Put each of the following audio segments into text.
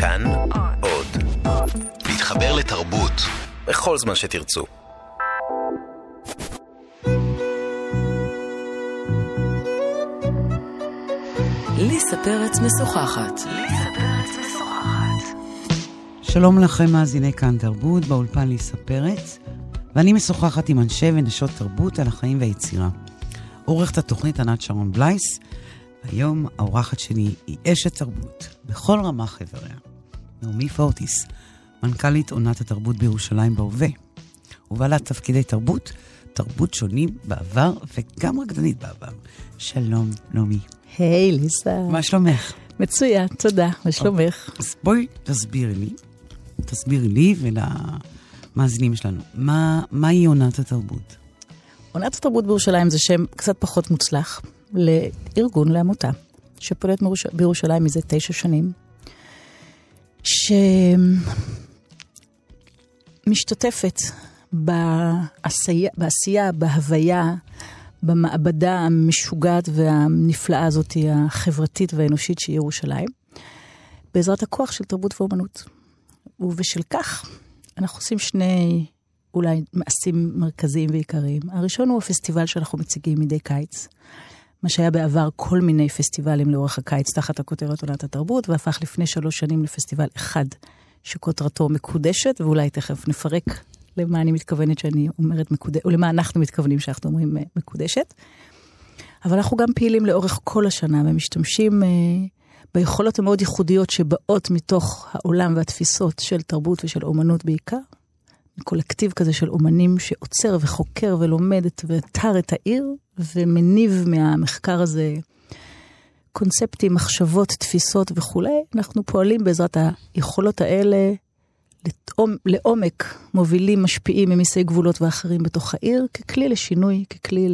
כאן עוד. להתחבר לתרבות בכל זמן שתרצו. ליסה פרץ משוחחת. שלום לכם, מאזיני כאן תרבות, באולפן ליסה פרץ, ואני משוחחת עם אנשי ונשות תרבות על החיים והיצירה. עורכת התוכנית ענת שרון בלייס, והיום האורחת שלי היא אשת תרבות, בכל רמ"ח איבריה. נעמי פורטיס, מנכ"לית עונת התרבות בירושלים בהווה, ובעלת תפקידי תרבות, תרבות שונים בעבר וגם רקדנית בעבר. שלום, נעמי. היי, ליסה. מה שלומך? מצוין, תודה. מה שלומך? אז בואי תסבירי לי, תסבירי לי ולמאזינים שלנו, מה, מהי עונת התרבות? עונת התרבות בירושלים זה שם קצת פחות מוצלח לארגון, לעמותה, שפועלת. בירושלים מזה תשע שנים, שמשתתפת בעשייה, בעשייה, בהוויה, במעבדה המשוגעת והנפלאה הזאת, החברתית והאנושית שהיא ירושלים, בעזרת הכוח של תרבות ואומנות. ובשל כך אנחנו עושים שני אולי מעשים מרכזיים ועיקריים. הראשון הוא הפסטיבל שאנחנו מציגים מדי קיץ. מה שהיה בעבר כל מיני פסטיבלים לאורך הקיץ תחת הכותרת עונת התרבות, והפך לפני שלוש שנים לפסטיבל אחד, שכותרתו מקודשת, ואולי תכף נפרק למה אני מתכוונת שאני אומרת מקודשת, או למה אנחנו מתכוונים שאנחנו אומרים אה, מקודשת. אבל אנחנו גם פעילים לאורך כל השנה ומשתמשים אה, ביכולות המאוד ייחודיות שבאות מתוך העולם והתפיסות של תרבות ושל אומנות בעיקר. קולקטיב כזה של אומנים שעוצר וחוקר ולומד ותר את העיר ומניב מהמחקר הזה קונספטים, מחשבות, תפיסות וכולי. אנחנו פועלים בעזרת היכולות האלה לעומק מובילים, משפיעים ממיסי גבולות ואחרים בתוך העיר, ככלי לשינוי, ככלי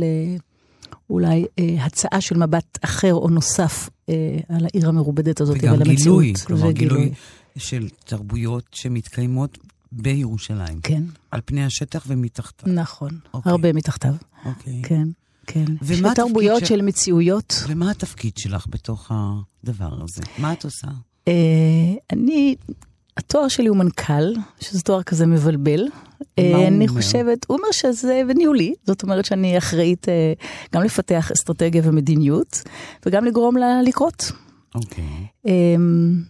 לאולי אה, הצעה של מבט אחר או נוסף אה, על העיר המרובדת הזאת וגם ולמציאות. גילוי, כלומר גילוי של תרבויות שמתקיימות בירושלים. כן. על פני השטח ומתחתיו. נכון, אוקיי. הרבה מתחתיו. אוקיי. כן, כן. התפקיד תרבויות של- של מציאויות. ומה התפקיד שלך בתוך הדבר הזה? מה את עושה? אה, אני, התואר שלי הוא מנכ"ל, שזה תואר כזה מבלבל. אה, הוא אני? חושבת, הוא אומר שזה בניהולי, זאת אומרת שאני אחראית אה, גם לפתח אסטרטגיה ומדיניות, וגם לגרום לה לקרות. אוקיי. אמ,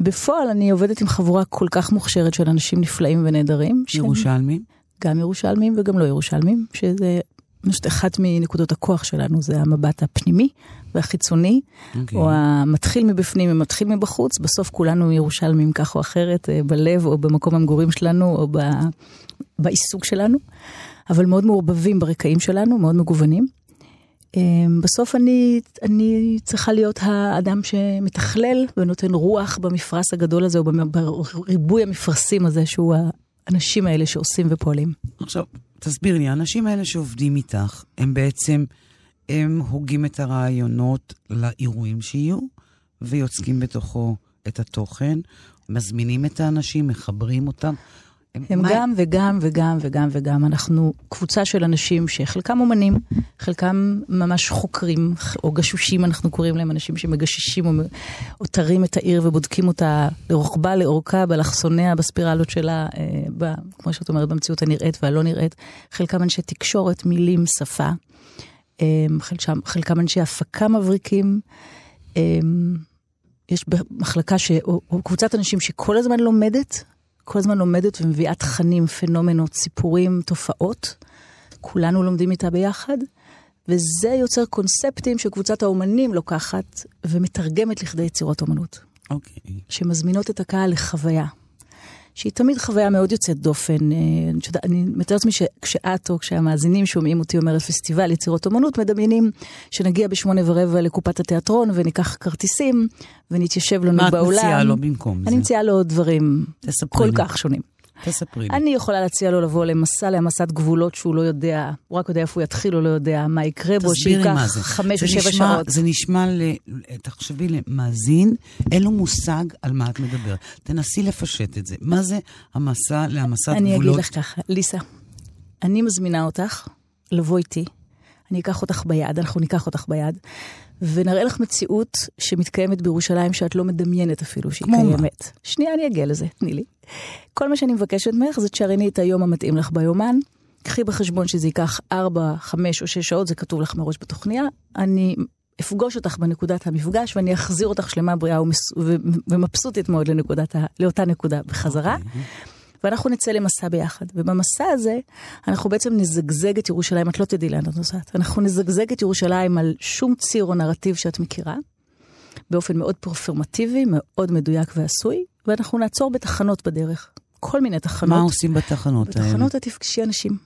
בפועל אני עובדת עם חבורה כל כך מוכשרת של אנשים נפלאים ונהדרים. ירושלמים? גם ירושלמים וגם לא ירושלמים, שזה, אני חושבת, אחת מנקודות הכוח שלנו זה המבט הפנימי והחיצוני, אוקיי. או המתחיל מבפנים ומתחיל מבחוץ, בסוף כולנו ירושלמים כך או אחרת, אה, בלב או במקום המגורים שלנו או ב, בעיסוק שלנו, אבל מאוד מעורבבים ברקעים שלנו, מאוד מגוונים. אה, בסוף אני, אני צריכה להיות האדם שמתכלל ונותן רוח במפרש הגדול הזה, או בריבוי המפרשים הזה, שהוא האנשים האלה שעושים ופועלים. עכשיו, תסביר לי, האנשים האלה שעובדים איתך, הם בעצם, הם הוגים את הרעיונות לאירועים שיהיו, ויוצקים בתוכו את התוכן, מזמינים את האנשים, מחברים אותם. הם מה- גם וגם וגם וגם וגם. אנחנו קבוצה של אנשים שחלקם אומנים, חלקם ממש חוקרים, או גשושים אנחנו קוראים להם, אנשים שמגששים או, תרים את העיר ובודקים אותה לרוחבה, לאורכה, באלכסוניה, בספירלות שלה, אה, ב, כמו שאת אומרת, במציאות הנראית והלא נראית. חלקם אנשי תקשורת, מילים, שפה. אה, חלקם, חלקם אנשי הפקה מבריקים. אה, יש מחלקה, ש... או, או קבוצת אנשים שכל הזמן לומדת, כל הזמן לומדת ומביאה תכנים, פנומנות, סיפורים, תופעות. כולנו לומדים איתה ביחד, וזה יוצר קונספטים שקבוצת האומנים לוקחת ומתרגמת לכדי יצירות אומנות, אוקיי. שמזמינות את הקהל לחוויה. שהיא תמיד חוויה מאוד יוצאת דופן. אה, אני אני מתארת לעצמי שכשאת או כשהמאזינים שומעים אותי אומרת פסטיבל יצירות אומנות, מדמיינים שנגיע בשמונה ורבע לקופת התיאטרון וניקח כרטיסים ונתיישב לנו מה את באולם. מציעה לו במקום אני זה? מציעה לו דברים כל. כך שונים. תספרי לי. אני יכולה להציע לו לבוא למסע להעמסת גבולות שהוא לא יודע, הוא רק יודע איפה הוא יתחיל, הוא לא יודע מה יקרה בו, שייקח. חמש או שבע שעות. זה נשמע, ל... תחשבי למאזין, אין לו מושג על מה את מדברת. תנסי לפשט את זה. מה זה המסע להעמסת אני אגיד גבולות? לך ככה, ליסה, אני מזמינה אותך לבוא איתי, אני אקח אותך ביד, אנחנו ניקח אותך ביד, ונראה לך מציאות שמתקיימת בירושלים שאת לא מדמיינת אפילו שהיא כמו מה? קיימת. שנייה, אני אגיע לזה, תני לי. כל מה שאני מבקשת ממך זה תשרייני את היום המתאים לך ביומן. קחי בחשבון שזה ייקח 4, 5 או 6 שעות, זה כתוב לך מראש בתוכניה. אני אפגוש אותך בנקודת המפגש ואני אחזיר אותך שלמה, בריאה ומס... ו... ומבסוטית מאוד לנקודת ה... לאותה נקודה בחזרה. ואנחנו נצא למסע ביחד. ובמסע הזה, אנחנו בעצם נזגזג את ירושלים, את לא תדעי לאן את נוסעת. אנחנו נזגזג את ירושלים על שום ציר או נרטיב שאת מכירה, באופן מאוד פרפורמטיבי, מאוד מדויק ועשוי, ואנחנו נעצור בתחנות בדרך. כל מיני תחנות. מה עושים בתחנות האלה? בתחנות את תפגשי אנשים.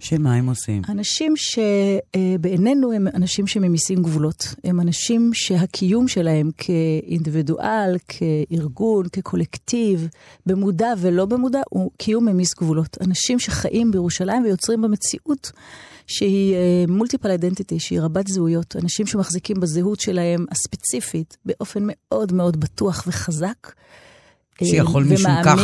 שמה הם עושים? אנשים שבעינינו הם אנשים שממיסים גבולות. הם אנשים שהקיום שלהם כאינדיבידואל, כארגון, כקולקטיב, במודע ולא במודע, הוא קיום ממיס גבולות. אנשים שחיים בירושלים ויוצרים במציאות שהיא מולטיפל אידנטיטי, שהיא רבת זהויות. אנשים שמחזיקים בזהות שלהם הספציפית באופן מאוד מאוד בטוח וחזק. שיכול משום כך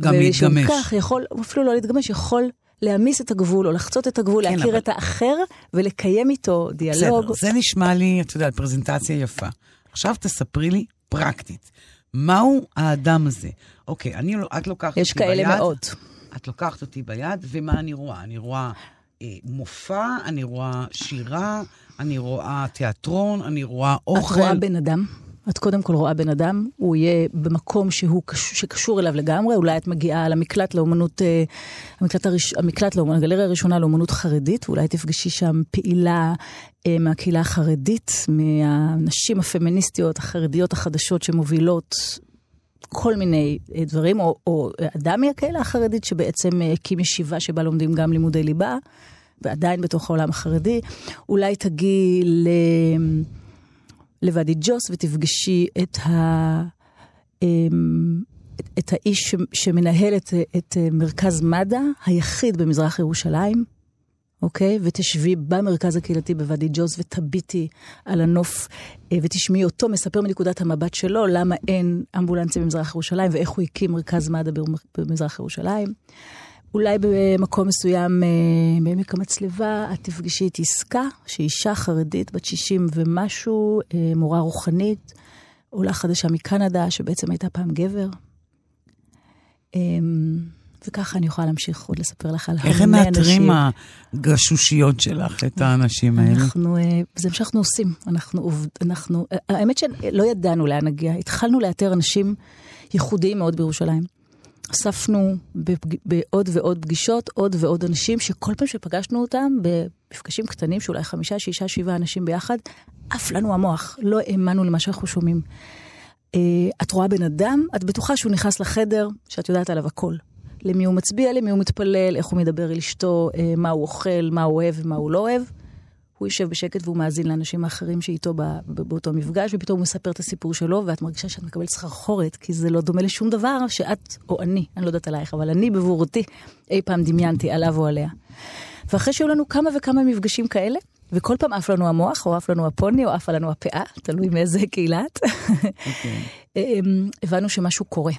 גם להתגמש. ומשום כך יכול, אפילו לא להתגמש, יכול להעמיס את הגבול או לחצות את הגבול, כן, להכיר אבל... את האחר ולקיים איתו דיאלוג. בסדר, זה נשמע לי, את יודעת, פרזנטציה יפה. עכשיו תספרי לי פרקטית, מהו האדם הזה? אוקיי, אני, לא- את לוקחת אותי ביד. יש כאלה מאוד. את לוקחת אותי ביד, ומה אני רואה? אני רואה אה, מופע, אני רואה שירה, אני רואה תיאטרון, אני רואה אוכל. את רואה בן אדם. את קודם כל רואה בן אדם, הוא יהיה במקום שהוא קש, שקשור אליו לגמרי, אולי את מגיעה למקלט לאומנות, אה, המקלט, הראש, המקלט לאומנות, הגלריה הראשונה לאומנות חרדית, ואולי תפגשי שם פעילה אה, מהקהילה החרדית, מהנשים הפמיניסטיות החרדיות החדשות שמובילות כל מיני אה, דברים, או, או אדם מהקהילה החרדית שבעצם הקים ישיבה שבה לומדים גם לימודי ליבה, ועדיין בתוך העולם החרדי. אולי תגיעי ל... לוואדי ג'וס ותפגשי את, ה, את האיש שמנהל את, את מרכז מד"א היחיד במזרח ירושלים, אוקיי? ותשבי במרכז הקהילתי בוואדי ג'וס ותביטי על הנוף ותשמעי אותו מספר מנקודת המבט שלו למה אין אמבולנסים במזרח ירושלים ואיך הוא הקים מרכז מד"א במזרח ירושלים. אולי במקום מסוים בעמק המצלבה, את תפגשי את עסקה, שהיא אישה חרדית בת 60 ומשהו, מורה רוחנית, עולה חדשה מקנדה, שבעצם הייתה פעם גבר. וככה אני יכולה להמשיך עוד לספר לך על המוני אנשים. איך הם מאתרים הגשושיות שלך, את האנשים האלה? אנחנו, זה מה שאנחנו עושים. אנחנו, אנחנו, האמת שלא ידענו לאן נגיע. התחלנו לאתר אנשים ייחודיים מאוד בירושלים. אספנו בעוד ועוד פגישות, עוד ועוד אנשים, שכל פעם שפגשנו אותם במפגשים קטנים, שאולי חמישה, שישה, שבעה אנשים ביחד, עף לנו המוח, לא האמנו למה שאנחנו שומעים. Uh, את רואה בן אדם, את בטוחה שהוא נכנס לחדר, שאת יודעת עליו הכל. למי הוא מצביע, למי הוא מתפלל, איך הוא מדבר אל אשתו, uh, מה הוא אוכל, מה הוא אוהב ומה הוא לא אוהב. הוא יושב בשקט והוא מאזין לאנשים האחרים שאיתו באותו מפגש, ופתאום הוא מספר את הסיפור שלו, ואת מרגישה שאת מקבלת סחרחורת, כי זה לא דומה לשום דבר שאת, או אני, אני לא יודעת עלייך, אבל אני בבורותי אי פעם דמיינתי עליו או עליה. ואחרי שהיו לנו כמה וכמה מפגשים כאלה, וכל פעם עף לנו המוח, או עף לנו הפוני, או עפה לנו הפאה, תלוי מאיזה קהילה את, okay. אמ, הבנו שמשהו קורה.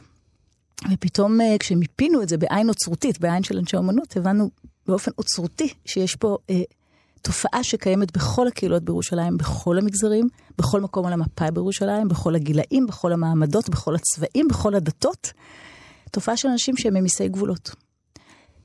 ופתאום אה, כשמיפינו את זה בעין אוצרותית, בעין של אנשי אומנות, הבנו באופן אוצרותי שיש פה אה, תופעה שקיימת בכל הקהילות בירושלים, בכל המגזרים, בכל מקום על המפה בירושלים, בכל הגילאים, בכל המעמדות, בכל הצבעים, בכל הדתות. תופעה של אנשים שהם ממיסי גבולות.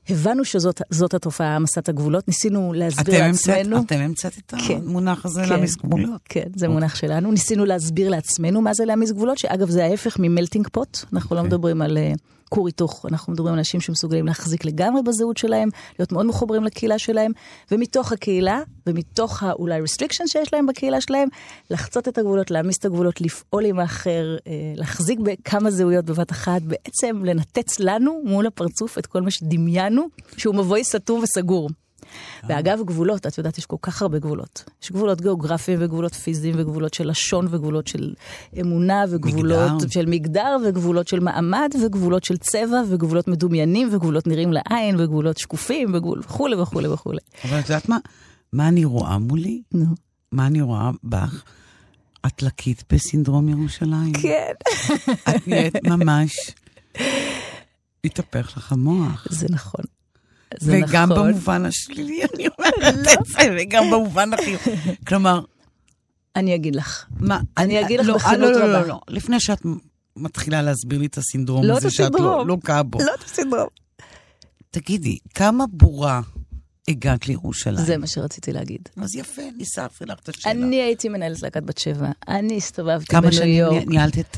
הבנו שזאת התופעה, העמסת הגבולות, ניסינו להסביר לעצמנו. אתם המצאת את כן, המונח הזה כן, להעמיס גבולות. כן, זה. מונח שלנו. ניסינו להסביר לעצמנו מה זה להעמיס גבולות, שאגב זה ההפך ממלטינג פוט, אנחנו okay. לא כן. מדברים על uh, כור היתוך, אנחנו מדברים על אנשים שמסוגלים להחזיק לגמרי בזהות שלהם, להיות מאוד מחוברים לקהילה שלהם, ומתוך הקהילה, ומתוך האולי restriction שיש להם בקהילה שלהם, לחצות את הגבולות, להעמיס את הגבולות, לפעול עם האחר, uh, להחזיק בכמה זהויות בבת אחת, בעצם לנתץ לנו מול הפרצוף את כל מה שדמיינו, שהוא מבוי סתום וסגור. ואגב, גבולות, את יודעת, יש כל כך הרבה גבולות. יש גבולות גיאוגרפיים וגבולות פיזיים וגבולות של לשון וגבולות של אמונה וגבולות מגדר. של מגדר וגבולות של מעמד וגבולות של צבע וגבולות מדומיינים וגבולות נראים לעין וגבולות שקופים וגבול וכולי וכולי וכולי. אבל את יודעת מה? מה אני רואה מולי? נו. מה אני רואה בך? את לקית בסינדרום ירושלים. כן. את נהיית ממש... התהפך לך המוח. זה נכון. זה וגם נכון. במובן השלילי, אני אומרת לא. את זה, וגם במובן החיוב. כלומר, אני אגיד לך. מה? אני אגיד לך לא, בכנות לא, לא, רבה. לא, לא. לפני שאת מתחילה להסביר לי את הסינדרום לא את הזה שאת לא הסינדרום. לוקה בו. לא את הסינדרום. תגידי, כמה בורה הגעת לירושלים? זה מה שרציתי להגיד. אז יפה, אפילו לך את השאלה. אני הייתי מנהלת להקת בת שבע, אני הסתובבתי כמה בניו שנים יורק. ניהלת את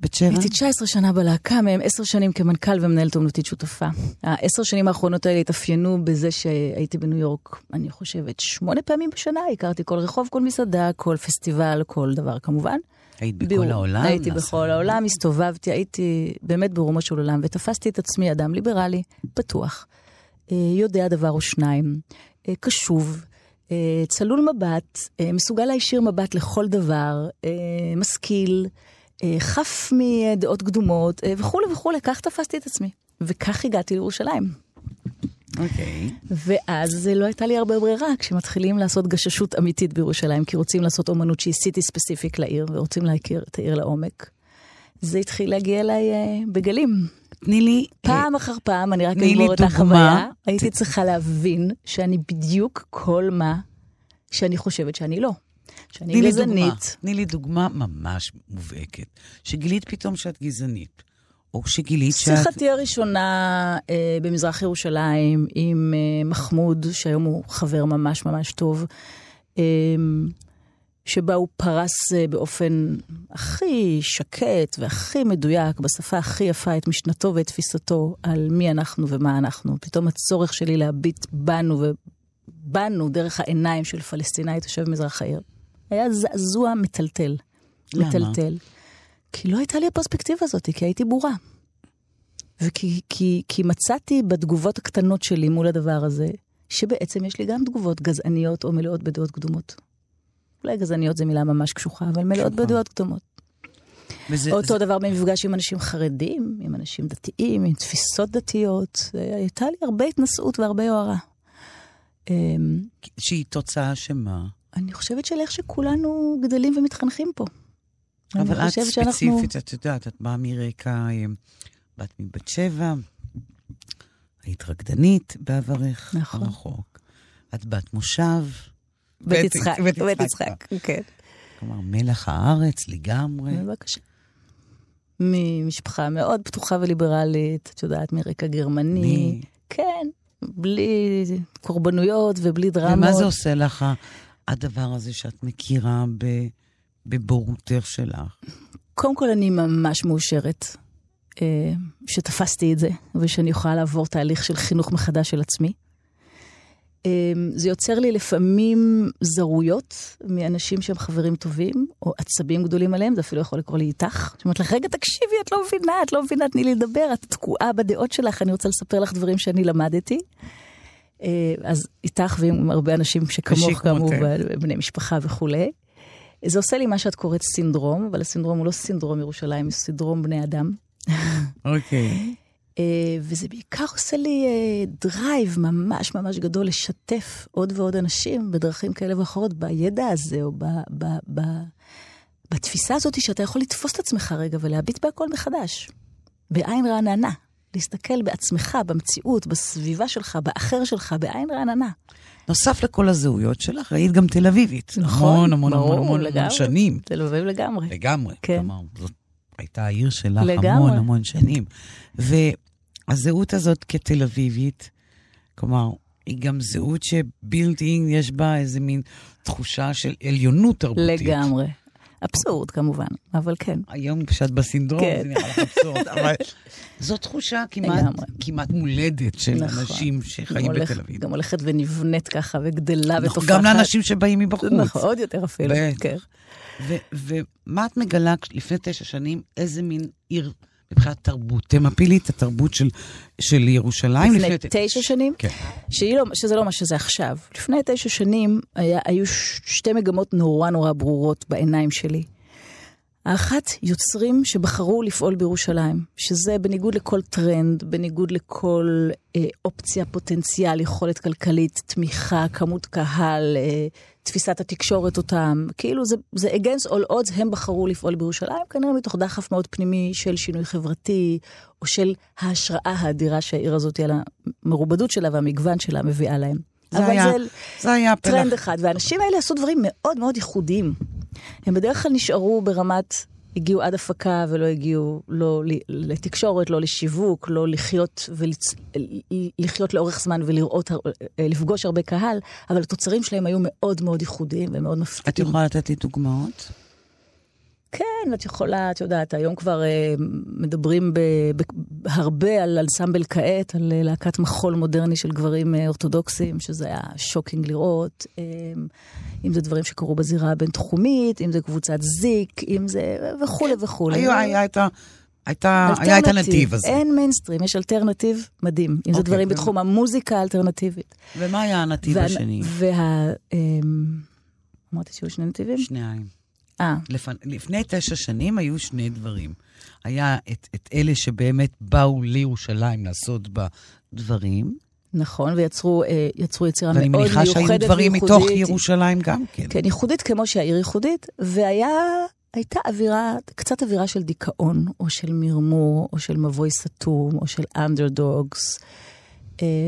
בית שבע? הייתי 19 שנה בלהקה, מהם 10 שנים כמנכ"ל ומנהלת אומנותית שותפה. העשר שנים האחרונות האלה התאפיינו בזה שהייתי בניו יורק, אני חושבת, שמונה פעמים בשנה, הכרתי כל רחוב, כל מסעדה, כל פסטיבל, כל דבר כמובן. היית בכל ביור. העולם? הייתי לעשות- בכל העולם, הסתובבתי, הייתי באמת ברומו של עולם, ותפסתי את עצמי אדם ליברלי, פתוח, אה, יודע דבר או שניים, אה, קשוב, אה, צלול מבט, מסוגל להישיר מבט לכל דבר, משכיל, חף מדעות קדומות, אה, וכולי וכולי, כך תפסתי את עצמי. וכך הגעתי לירושלים. אוקיי. ואז לא הייתה לי הרבה ברירה כשמתחילים לעשות גששות אמיתית בירושלים, כי רוצים לעשות אומנות שהיא סיטי ספציפיק לעיר, ורוצים להכיר את העיר לעומק. זה התחיל להגיע אליי אה, בגלים. תני לי... אה, פעם אחר פעם, אני רק אגמור את. החוויה, הייתי צריכה להבין שאני בדיוק כל מה שאני חושבת שאני לא. שאני. גזענית. תני לי דוגמה ממש מובהקת. שגילית פתאום שאת גזענית. או שגילית שאת... שיחתי הראשונה אה, במזרח ירושלים עם אה, מחמוד, שהיום הוא חבר ממש ממש טוב, אה, שבה הוא פרס אה, באופן הכי שקט והכי מדויק, בשפה הכי יפה, את משנתו ואת תפיסתו על מי אנחנו ומה אנחנו. פתאום הצורך שלי להביט בנו ובנו דרך העיניים של פלסטינאי תושב מזרח העיר, היה זעזוע מטלטל. למה? מטלטל. כי לא הייתה לי הפרספקטיבה הזאת, כי הייתי בורה. וכי כי, כי מצאתי בתגובות הקטנות שלי מול הדבר הזה, שבעצם יש לי גם תגובות גזעניות או מלאות בדעות קדומות. אולי גזעניות זו מילה ממש קשוחה, אבל מלאות קשוחה. בדעות קדומות. וזה, אותו זה, דבר במפגש עם אנשים חרדים, עם אנשים דתיים, עם תפיסות דתיות. אה, הייתה לי הרבה התנשאות והרבה יוהרה. אמ, שהיא תוצאה שמה? אני חושבת של איך שכולנו גדלים ומתחנכים פה. אבל את חושבת שאנחנו- ספציפית, את יודעת, את באה מרקע, אה, באת מבת שבע, היית רקדנית בעברך נכון. הרחוק. את בת מושב. בית יצחק, בית יצחק. כן. כלומר, מלח הארץ לגמרי. בבקשה. ממשפחה מאוד פתוחה וליברלית, את יודעת, מרקע גרמני. אני- כן, בלי קורבנויות ובלי דרמות. ומה זה עושה לך, הדבר הזה שאת מכירה בבורותך שלך? קודם כל, אני ממש מאושרת אה, שתפסתי את זה, ושאני יכולה לעבור תהליך של חינוך מחדש של עצמי. אה, זה יוצר לי לפעמים זרויות מאנשים שהם חברים טובים, או עצבים גדולים עליהם, זה אפילו יכול לקרוא לי איתך. שאומרת לך, רגע, תקשיבי, את לא מבינה, את לא מבינה, תני לי לדבר, את תקועה בדעות שלך, אני רוצה לספר לך דברים שאני למדתי. אה, אז איתך ועם הרבה אנשים שכמוך, ושכמותך. כמובן, בני משפחה וכולי. זה עושה לי מה שאת קוראת סינדרום, אבל הסינדרום הוא לא סינדרום ירושלים, הוא סינדרום בני אדם. אוקיי. אה, וזה בעיקר עושה לי אה, drive ממש ממש גדול לשתף עוד ועוד אנשים בדרכים כאלה ואחרות, בידע הזה, או ב, ב, ב, בתפיסה הזאת שאתה יכול לתפוס את עצמך רגע ולהביט בהכל מחדש. בעין רעננה. להסתכל בעצמך, במציאות, בסביבה שלך, באחר שלך, בעין רעננה. נוסף לכל הזהויות שלך, היית גם תל אביבית. נכון, המון המון ברור, המון המון לגמרי. שנים. תל אביב לגמרי. לגמרי. כן. כלומר, זאת הייתה העיר שלך לגמרי. המון המון שנים. והזהות הזאת כתל אביבית, כלומר, היא גם זהות שבילט-אין יש בה איזה מין תחושה של עליונות תרבותית. לגמרי. אבסורד כמובן, אבל כן. היום כשאת בסינדרום, כן. זה נראה לך אבסורד, אבל זו תחושה כמעט. כמעט מולדת של נכון. אנשים שחיים הולך- בתל אביב. גם הולכת ונבנית ככה וגדלה נכון, ותופחת. גם לאנשים שבאים מבחוץ. נכון, עוד יותר אפילו. כן. ומה את מגלה לפני תשע שנים, איזה מין עיר מבחינת תרבות? תמפי לי את התרבות של, של ירושלים לפני ת- תשע שנים? כן. לא, שזה לא מה שזה עכשיו. לפני תשע שנים היה, היו שתי מגמות נורא נורא ברורות בעיניים שלי. האחת, יוצרים שבחרו לפעול בירושלים, שזה בניגוד לכל טרנד, בניגוד לכל אה, אופציה, פוטנציאל, יכולת כלכלית, תמיכה, כמות קהל, אה, תפיסת התקשורת אותם, כאילו זה, זה against all odds, הם בחרו לפעול בירושלים, כנראה מתוך דחף מאוד פנימי של שינוי חברתי, או של ההשראה האדירה שהעיר הזאת על המרובדות שלה והמגוון שלה מביאה להם. זה אבל היה- זה זה היה פלח. טרנד אחד, והאנשים האלה עשו דברים מאוד מאוד ייחודיים. הם בדרך כלל נשארו ברמת, הגיעו עד הפקה ולא הגיעו לא לתקשורת, לא לשיווק, לא לחיות, ולצ... לחיות לאורך זמן ולראות, לפגוש הרבה קהל, אבל התוצרים שלהם היו מאוד מאוד ייחודיים ומאוד מפתיעים. את יכולה לתת לי דוגמאות? כן, את יכולה, את יודעת, היום כבר אה, מדברים ב, ב, הרבה על אנסמבל כעת, על אה, להקת מחול מודרני של גברים אה, אורתודוקסים, שזה היה shocking לראות, אה, אם זה דברים שקרו בזירה הבינתחומית, אם זה קבוצת זיק, אם זה וכולי וכולי. היה, היה את ה... הייתה, היה את הנתיב הזה. אין מיינסטרים, יש alternative מדהים. אם okay, זה אוקיי, דברים okay. בתחום המוזיקה האלטרנטיבית. ומה היה הנתיב וה, השני? וה... אה, אמרתי שהיו שני נתיבים? שניים. אה. לפ... לפני תשע שנים היו שני דברים. היה את, את אלה שבאמת באו לירושלים לעשות בה דברים. נכון, ויצרו אה, יצירה מאוד מיוחדת וייחודית. ואני מניחה שהיו דברים מתוך ירושלים גם כן. כן, ייחודית כמו שהעיר ייחודית, והייתה אווירה, קצת אווירה של דיכאון, או של מרמור, או של מבוי סתום, או של אנדרדוגס.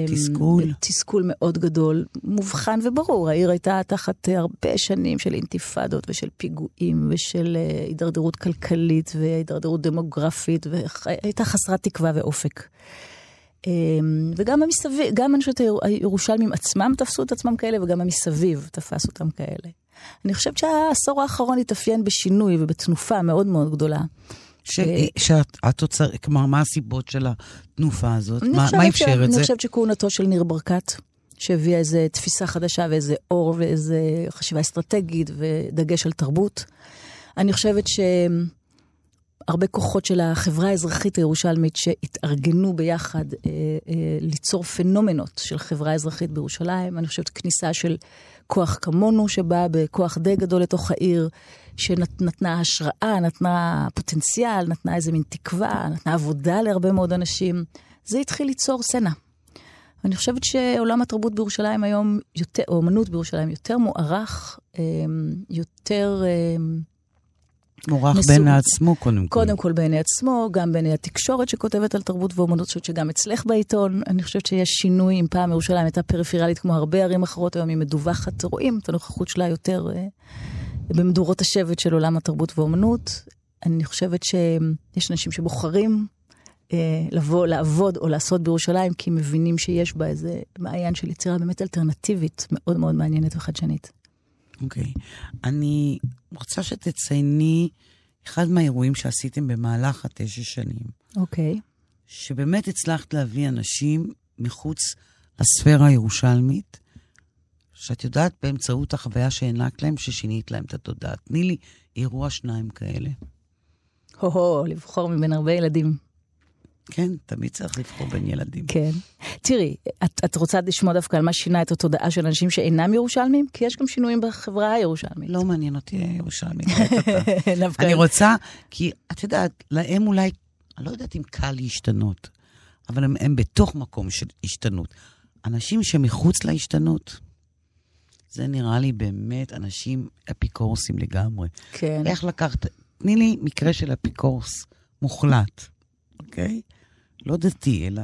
תסכול. תסכול מאוד גדול, מובחן וברור. העיר הייתה תחת הרבה שנים של אינתיפאדות ושל פיגועים ושל אה, הידרדרות כלכלית והידרדרות דמוגרפית, והייתה חסרת תקווה ואופק. אמ, וגם המסביב, גם אני חושבת הירושלמים עצמם תפסו את עצמם כאלה, וגם המסביב תפס אותם כאלה. אני חושבת שהעשור האחרון התאפיין בשינוי ובתנופה מאוד מאוד גדולה. שהתוצר, כלומר, מה הסיבות של התנופה הזאת? מה, מה אפשר את זה? אני חושבת שכהונתו של ניר ברקת, שהביאה איזו תפיסה חדשה ואיזה אור ואיזו חשיבה אסטרטגית ודגש על תרבות. אני חושבת שהרבה כוחות של החברה האזרחית הירושלמית שהתארגנו ביחד אה, אה, ליצור פנומנות של חברה אזרחית בירושלים. אני חושבת כניסה של כוח כמונו שבא בכוח די גדול לתוך העיר. שנתנה השראה, נתנה פוטנציאל, נתנה איזה מין תקווה, נתנה עבודה להרבה מאוד אנשים. זה התחיל ליצור סצנה. ואני חושבת שעולם התרבות בירושלים היום, יותר, או אמנות בירושלים, יותר מוערך, אמ, יותר... מוערך מסוג... בעיני עצמו, קודם כל. קודם כל בעיני עצמו, גם בעיני התקשורת שכותבת על תרבות ואומנות, אני חושבת שגם אצלך בעיתון. אני חושבת שיש שינוי, אם פעם ירושלים הייתה פריפריאלית כמו הרבה ערים אחרות, היום היא מדווחת, רואים את הנוכחות שלה יותר אה, במדורות השבט של עולם התרבות והאומנות. אני חושבת שיש אנשים שבוחרים אה, לבוא, לעבוד או לעשות בירושלים, כי מבינים שיש בה איזה מעיין של יצירה באמת אלטרנטיבית, מאוד מאוד מעניינת וחדשנית. אוקיי. Okay. אני רוצה שתצייני אחד מהאירועים שעשיתם במהלך התשע שנים. אוקיי. Okay. שבאמת הצלחת להביא אנשים מחוץ לספירה הירושלמית, שאת יודעת באמצעות החוויה שהענקת להם, ששינית להם את התודעה. תני לי אירוע שניים כאלה. הו-הו, לבחור מבין הרבה ילדים. כן, תמיד צריך לבחור בין ילדים. כן. תראי, את, את רוצה לשמוע דווקא על מה שינה את התודעה של אנשים שאינם ירושלמים? כי יש גם שינויים בחברה הירושלמית. לא מעניין אותי הירושלמית. אני רוצה, כי את יודעת, להם אולי, אני לא יודעת אם קל להשתנות, אבל הם, הם בתוך מקום של השתנות. אנשים שמחוץ להשתנות, זה נראה לי באמת אנשים אפיקורסים לגמרי. כן. איך לקחת, תני לי מקרה של אפיקורס מוחלט, אוקיי? לא דתי, אלא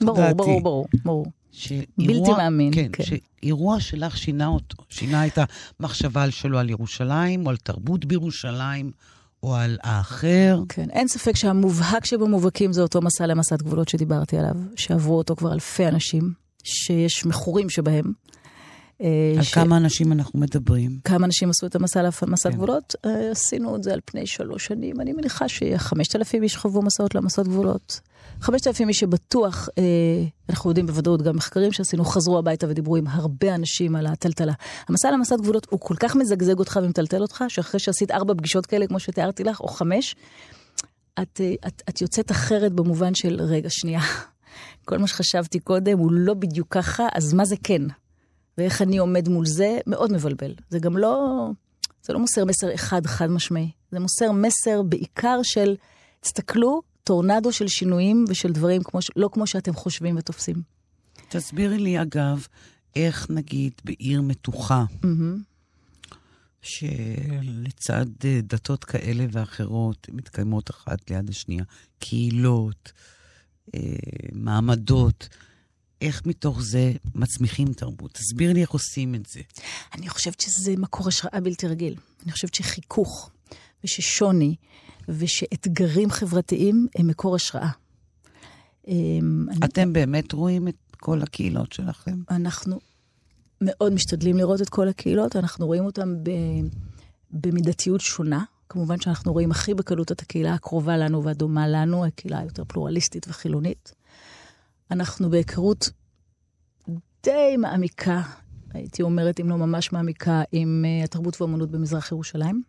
ברור, תודעתי. ברור, ברור, ברור. שאירוע, בלתי מאמין. כן, כן. שאירוע שלך שינה אותו, שינה את המחשבה שלו על ירושלים, או על תרבות בירושלים, או על האחר. כן, אין ספק שהמובהק שבמובהקים זה אותו מסע למסעת גבולות שדיברתי עליו, שעברו אותו כבר אלפי אנשים, שיש מכורים שבהם. אה, על ש... כמה אנשים אנחנו מדברים? כמה אנשים עשו את המסע למסע כן. גבולות? אה, עשינו את זה על פני שלוש שנים. אני מניחה שחמשת אלפים איש חוו מסעות למסעות גבולות. חמשת אלפים איש שבטוח, אה, אנחנו יודעים בוודאות גם מחקרים שעשינו, חזרו הביתה ודיברו עם הרבה אנשים על הטלטלה. המסע למסע גבולות הוא כל כך מזגזג אותך ומטלטל אותך, שאחרי שעשית ארבע פגישות כאלה, כמו שתיארתי לך, או חמש, את, את, את יוצאת אחרת במובן של, רגע, שנייה, כל מה שחשבתי קודם הוא לא בדיוק ככה, אז מה זה כן? ואיך אני עומד מול זה, מאוד מבלבל. זה גם לא, זה לא מוסר מסר אחד חד משמעי, זה מוסר מסר בעיקר של, תסתכלו, טורנדו של שינויים ושל דברים כמו, לא כמו שאתם חושבים ותופסים. תסבירי לי, אגב, איך נגיד בעיר מתוחה, mm-hmm. שלצד אה, דתות כאלה ואחרות מתקיימות אחת ליד השנייה, קהילות, אה, מעמדות, איך מתוך זה מצמיחים תרבות? תסביר לי איך עושים את זה. אני חושבת שזה מקור השראה בלתי רגיל. אני חושבת שחיכוך וששוני ושאתגרים חברתיים הם מקור השראה. אמ, אתם אני... באמת רואים את כל הקהילות שלכם? אנחנו מאוד משתדלים לראות את כל הקהילות, אנחנו רואים אותן ב... במידתיות שונה. כמובן שאנחנו רואים הכי בקלות את הקהילה הקרובה לנו והדומה לנו, הקהילה היותר פלורליסטית וחילונית. אנחנו בהיכרות די מעמיקה, הייתי אומרת, אם לא ממש מעמיקה, עם uh, התרבות והאמנות במזרח ירושלים,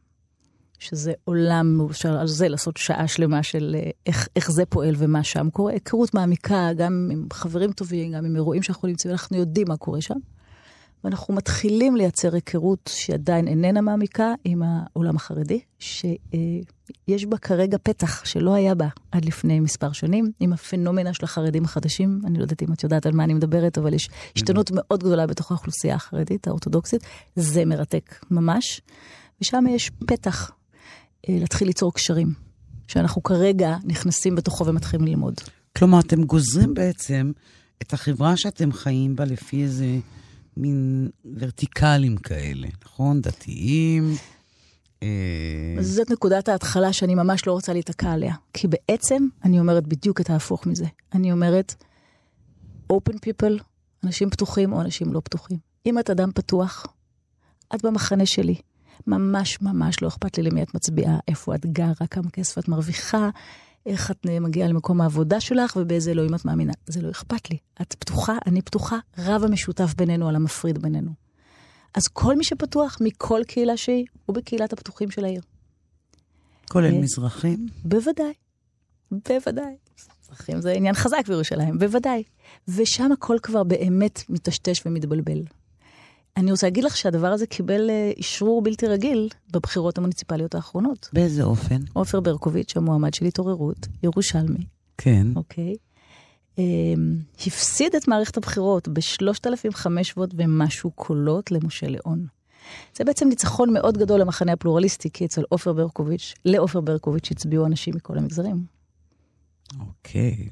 שזה עולם, אפשר על זה לעשות שעה שלמה של uh, איך, איך זה פועל ומה שם קורה. היכרות מעמיקה, גם עם חברים טובים, גם עם אירועים שאנחנו נמצאים, אנחנו יודעים מה קורה שם. ואנחנו מתחילים לייצר היכרות שעדיין איננה מעמיקה עם העולם החרדי, שיש בה כרגע פתח שלא היה בה עד לפני מספר שנים, עם הפנומנה של החרדים החדשים. אני לא יודעת אם את יודעת על מה אני מדברת, אבל יש השתנות מאוד גדולה בתוך האוכלוסייה החרדית, האורתודוקסית. זה מרתק ממש. ושם יש פתח אה, להתחיל ליצור קשרים, שאנחנו כרגע נכנסים בתוכו ומתחילים ללמוד. כלומר, אתם גוזרים בעצם את החברה שאתם חיים בה לפי איזה... מין ורטיקלים כאלה, נכון? דתיים. אה, זאת נקודת ההתחלה שאני ממש לא רוצה להיתקע עליה. כי בעצם אני אומרת בדיוק את ההפוך מזה. אני אומרת, open people, אנשים פתוחים או אנשים לא פתוחים. אם את אדם פתוח, את במחנה שלי. ממש ממש לא אכפת לי למי את מצביעה, איפה את גרה, כמה כסף את מרוויחה, איך את מגיעה למקום העבודה שלך ובאיזה אלוהים את מאמינה. זה לא אכפת לי. את פתוחה, אני פתוחה, רב המשותף בינינו על המפריד בינינו. אז כל מי שפתוח, מכל קהילה שהיא, הוא בקהילת הפתוחים של העיר. כולל אה, מזרחים? בוודאי, בוודאי. מזרחים זה עניין חזק בירושלים, בוודאי. ושם הכל כבר באמת מטשטש ומתבלבל. אני רוצה להגיד לך שהדבר הזה קיבל אישרור אה, בלתי רגיל בבחירות המוניציפליות האחרונות. באיזה אופן? עופר ברקוביץ', המועמד של התעוררות, ירושלמי. כן. אוקיי. Um, הפסיד את מערכת הבחירות ב-3,500 ומשהו קולות למשה ליאון. זה בעצם ניצחון מאוד גדול למחנה הפלורליסטי, כי אצל עופר ברקוביץ', לעופר ברקוביץ' הצביעו אנשים מכל המגזרים. אוקיי.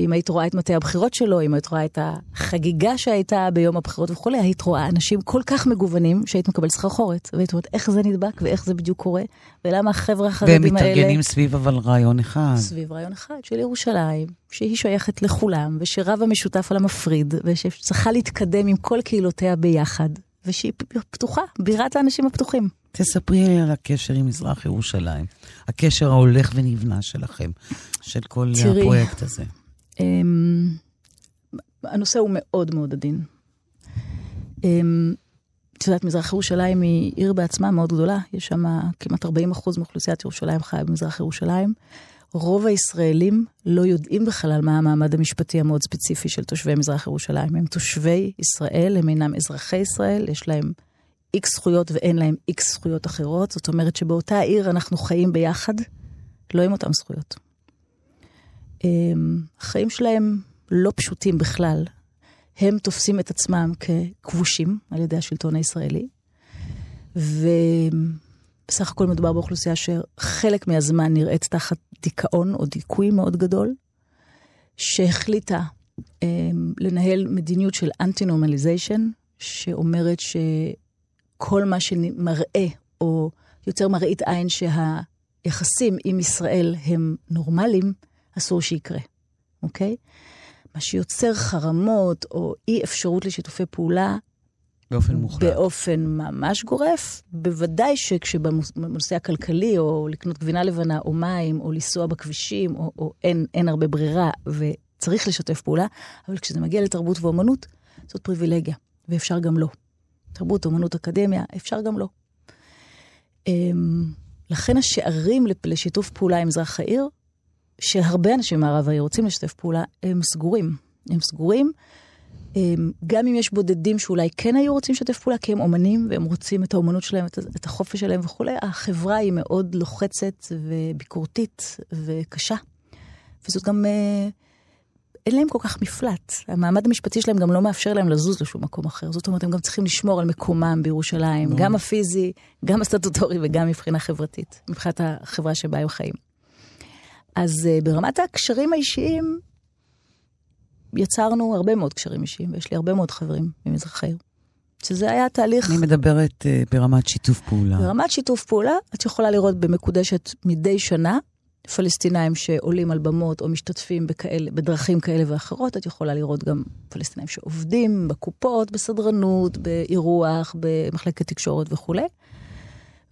ואם היית רואה את מטה הבחירות שלו, אם היית רואה את החגיגה שהייתה ביום הבחירות וכולי, היית רואה אנשים כל כך מגוונים שהיית מקבל סחרחורת. והיית אומרת איך זה נדבק ואיך זה בדיוק קורה, ולמה החבר'ה החרדים האלה... והם מתארגנים סביב אבל רעיון אחד. סביב רעיון אחד של ירושלים, שהיא שייכת לכולם, ושרב המשותף על המפריד, ושצריכה להתקדם עם כל קהילותיה ביחד, ושהיא פתוחה, בירת האנשים הפתוחים. תספרי לי על הקשר עם מזרח ירושלים, הקשר ההולך ונבנה שלכם, של כל תראי, הפרויקט הזה. אמ, הנושא הוא מאוד מאוד עדין. אמ, את יודעת, מזרח ירושלים היא עיר בעצמה מאוד גדולה, יש שם כמעט 40 אחוז מאוכלוסיית ירושלים חיה במזרח ירושלים. רוב הישראלים לא יודעים בכלל מה המעמד המשפטי המאוד ספציפי של תושבי מזרח ירושלים. הם תושבי ישראל, הם אינם אזרחי ישראל, יש להם איקס זכויות ואין להם איקס זכויות אחרות. זאת אומרת שבאותה עיר אנחנו חיים ביחד, לא עם אותן זכויות. החיים שלהם לא פשוטים בכלל. הם תופסים את עצמם ככבושים על ידי השלטון הישראלי, ובסך הכל מדובר באוכלוסייה שחלק מהזמן נראית תחת דיכאון או דיכוי מאוד גדול, שהחליטה um, לנהל מדיניות של אנטי-נורמליזיישן, שאומרת שכל מה שמראה או יוצר מראית עין שהיחסים עם ישראל הם נורמליים, אסור שיקרה, אוקיי? מה שיוצר חרמות או אי אפשרות לשיתופי פעולה, באופן מוחלט. באופן ממש גורף. בוודאי שכשבנושא הכלכלי, או לקנות גבינה לבנה, או מים, או לנסוע בכבישים, או, או אין, אין הרבה ברירה, וצריך לשתף פעולה, אבל כשזה מגיע לתרבות ואומנות, זאת פריבילגיה, ואפשר גם לא. תרבות, אומנות, אקדמיה, אפשר גם לא. אמ, לכן השערים לשיתוף פעולה עם מזרח העיר שהרבה אנשים במערב העיר רוצים לשתף פעולה, הם סגורים. הם סגורים. גם אם יש בודדים שאולי כן היו רוצים לשתף פעולה, כי הם אומנים והם רוצים את האומנות שלהם, את, את החופש שלהם וכולי, החברה היא מאוד לוחצת וביקורתית וקשה. וזאת גם, אה, אין להם כל כך מפלט. המעמד המשפטי שלהם גם לא מאפשר להם לזוז לשום מקום אחר. זאת אומרת, הם גם צריכים לשמור על מקומם בירושלים, גם הפיזי, גם הסטטוטורי וגם מבחינה חברתית, מבחינת החברה שבה הם חיים. אז uh, ברמת הקשרים האישיים, יצרנו הרבה מאוד קשרים אישיים, ויש לי הרבה מאוד חברים ממזרח העיר. שזה היה תהליך... אני מדברת uh, ברמת שיתוף פעולה. ברמת שיתוף פעולה, את יכולה לראות במקודשת מדי שנה פלסטינאים שעולים על במות או משתתפים בכאלה, בדרכים כאלה ואחרות. את יכולה לראות גם פלסטינאים שעובדים בקופות, בסדרנות, באירוח, במחלקת תקשורת וכולי.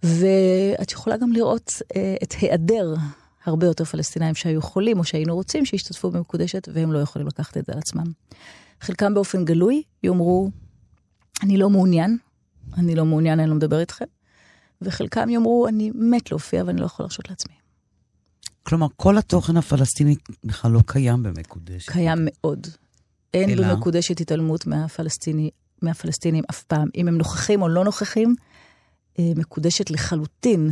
ואת יכולה גם לראות אה, את היעדר הרבה יותר פלסטינאים שהיו חולים או שהיינו רוצים שישתתפו במקודשת, והם לא יכולים לקחת את זה על עצמם. חלקם באופן גלוי יאמרו, אני לא מעוניין, אני לא מעוניין, אני לא מדבר איתכם, וחלקם יאמרו, אני מת להופיע ואני לא יכול להרשות לעצמי. כלומר, כל התוכן הפלסטיני בכלל לא קיים במקודשת. קיים מאוד. אין אלא? במקודשת התעלמות מהפלסטיני, מהפלסטינים אף פעם. אם הם נוכחים או לא נוכחים, אה, מקודשת לחלוטין.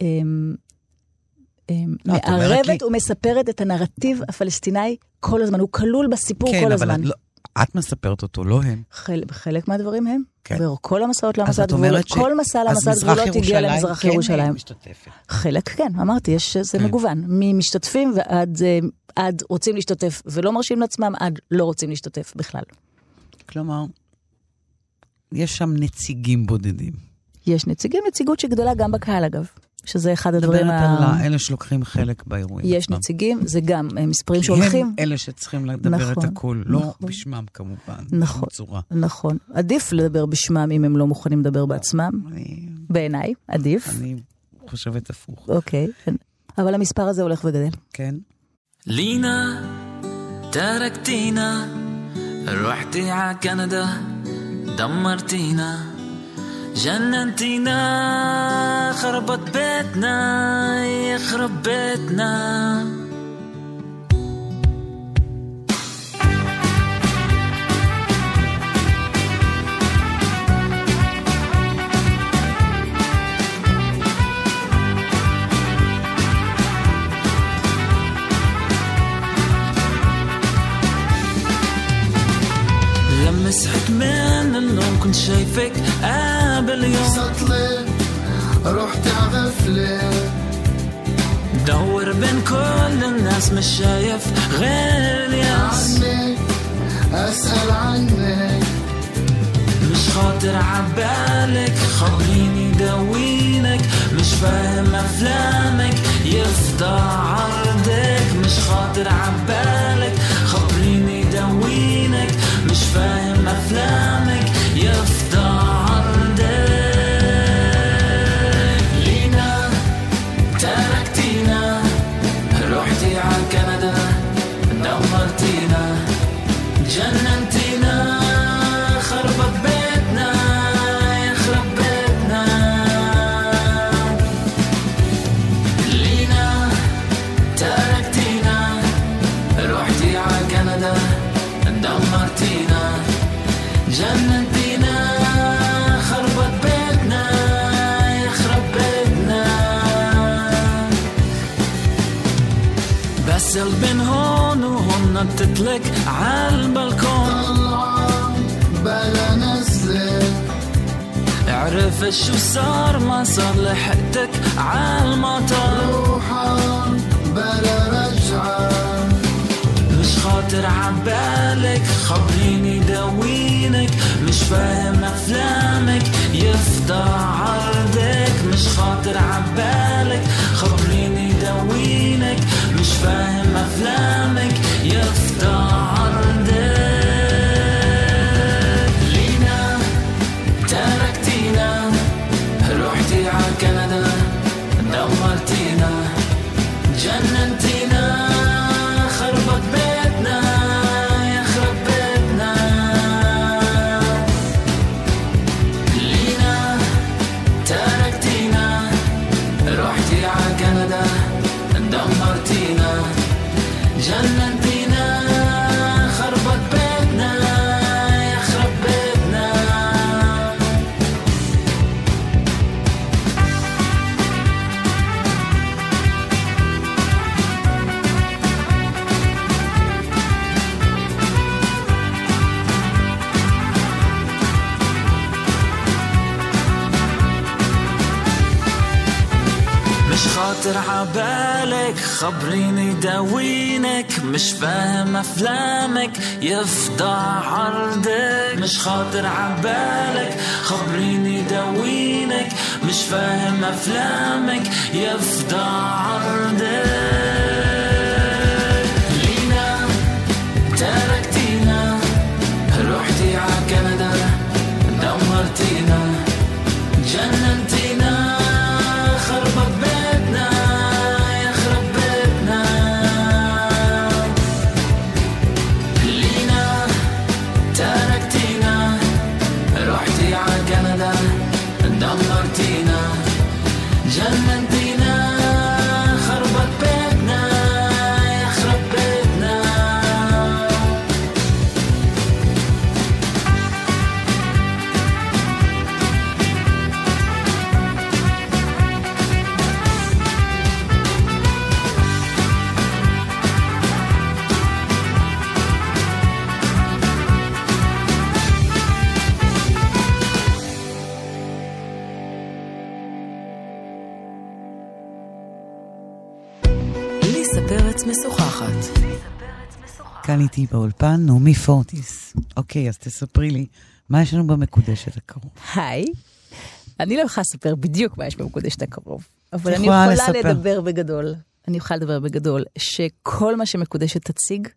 אה, אה, לא, את אומרת מערבת לי- ומספרת את הנרטיב הפלסטיני כל הזמן, הוא כלול בסיפור כן, כל הזמן. את, לא, את מספרת אותו, לא הם. חל, חלק מהדברים הם, כן. וכל המסעות למסע גבולות, ש... כל מסע למסע גבולות הגיע למזרח כן ירושלים. משתתפת. חלק כן, אמרתי, יש, זה כן. מגוון. ממשתתפים ועד אה, עד רוצים להשתתף ולא מרשים לעצמם, עד לא רוצים להשתתף בכלל. כלומר, יש שם נציגים בודדים. יש נציגים, נציגות שגדולה גם בקהל אגב, שזה אחד הדברים ה... דברת על אלה שלוקחים חלק באירועים. יש עצמם. נציגים, זה גם אה, מספרים שהולכים. כי הם אלה שצריכים לדבר נכון, את הכול, לא נכון. לא בשמם כמובן. נכון, בצורה. נכון. עדיף לדבר בשמם אם הם לא מוכנים לדבר בעצמם. אני... בעיניי, עדיף. אני חושבת הפוך. אוקיי, כן. אבל המספר הזה הולך וגדל. כן. לינה, תרקטינה, רוחתי על קנדה, דמרתינה. جننتينا خربت بيتنا يخرب بيتنا. من النوم كنت شايفك قبل يوم. سطلة رحت عغفلة دور بين كل الناس مش شايف غير الياس عنك أسأل عنك. مش خاطر عبالك خليني داوينك. مش فاهم أفلامك يفضى عرضك مش خاطر عبالك خبريني داوينك. مش فاهم أفلامك. وهون نطت لك عالبلكون طلعة بلا نزلة. عرفت شو صار ما صار لحقتك عالمطر روحة بلا رجعة. مش خاطر عبالك خبريني داوينك مش فاهم أفلامك يفضى عرضك. مش خاطر عبالك خبريني داوينك مش فاهم أفلامك Jeena Jannati خبريني داوينك مش فاهم أفلامك يفضى عرضك مش خاطر عبالك. خبريني داوينك مش فاهم أفلامك يفضى عرضك. כאן איתי באולפן, נעמי פורטיס. אוקיי, אז תספרי לי, מה יש לנו במקודשת הקרוב? היי, אני לא יכולה לספר בדיוק מה יש במקודשת הקרוב, אבל אני יכולה לספר. לדבר בגדול. אני יכולה לדבר בגדול, שכל מה שמקודשת תציג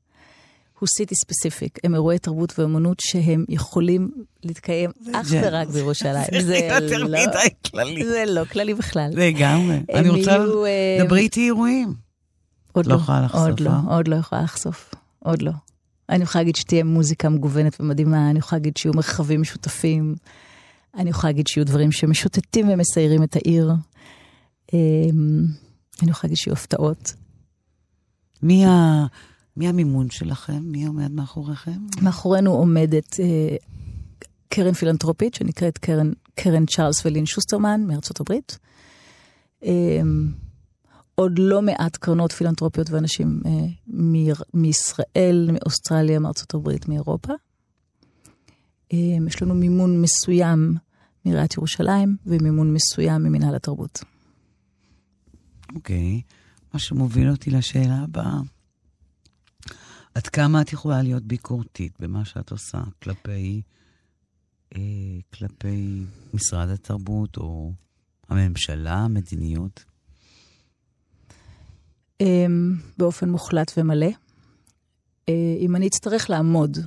הוא סיטי ספציפיק. הם אירועי תרבות ואמנות שהם יכולים להתקיים אך זה- ורק בירושלים. זה יותר לא- מדי כללי. זה לא כללי בכלל. לגמרי. אני רוצה... יהיו, אה, דברי איתי אירועים. עוד לא לא, יכולה לחשוף, עוד לא, אה? עוד לא יכולה לחשוף, עוד לא. אני יכולה להגיד שתהיה מוזיקה מגוונת ומדהימה, אני יכולה להגיד שיהיו מרחבים משותפים, אני יכולה להגיד שיהיו דברים שמשוטטים ומסיירים את העיר. אמ, אני יכולה להגיד שיהיו הפתעות. מי ה- מי המימון שלכם? מי עומד מאחוריכם? מאחורינו עומדת אה, קרן פילנטרופית שנקראת קרן, קרן צ'ארלס ולין שוסטרמן מארצות הברית. אה, עוד לא מעט קרנות פילנטרופיות ואנשים אה, מ- מישראל, מאוסטרליה, מארצות הברית, מאירופה. אה, יש לנו מימון מסוים מעיריית ירושלים ומימון מסוים ממינהל התרבות. אוקיי. מה שמוביל אותי לשאלה הבאה. עד כמה את יכולה להיות ביקורתית במה שאת עושה כלפי, אה, כלפי משרד התרבות או הממשלה, המדיניות? אמ, באופן מוחלט ומלא. אה, אם אני אצטרך לעמוד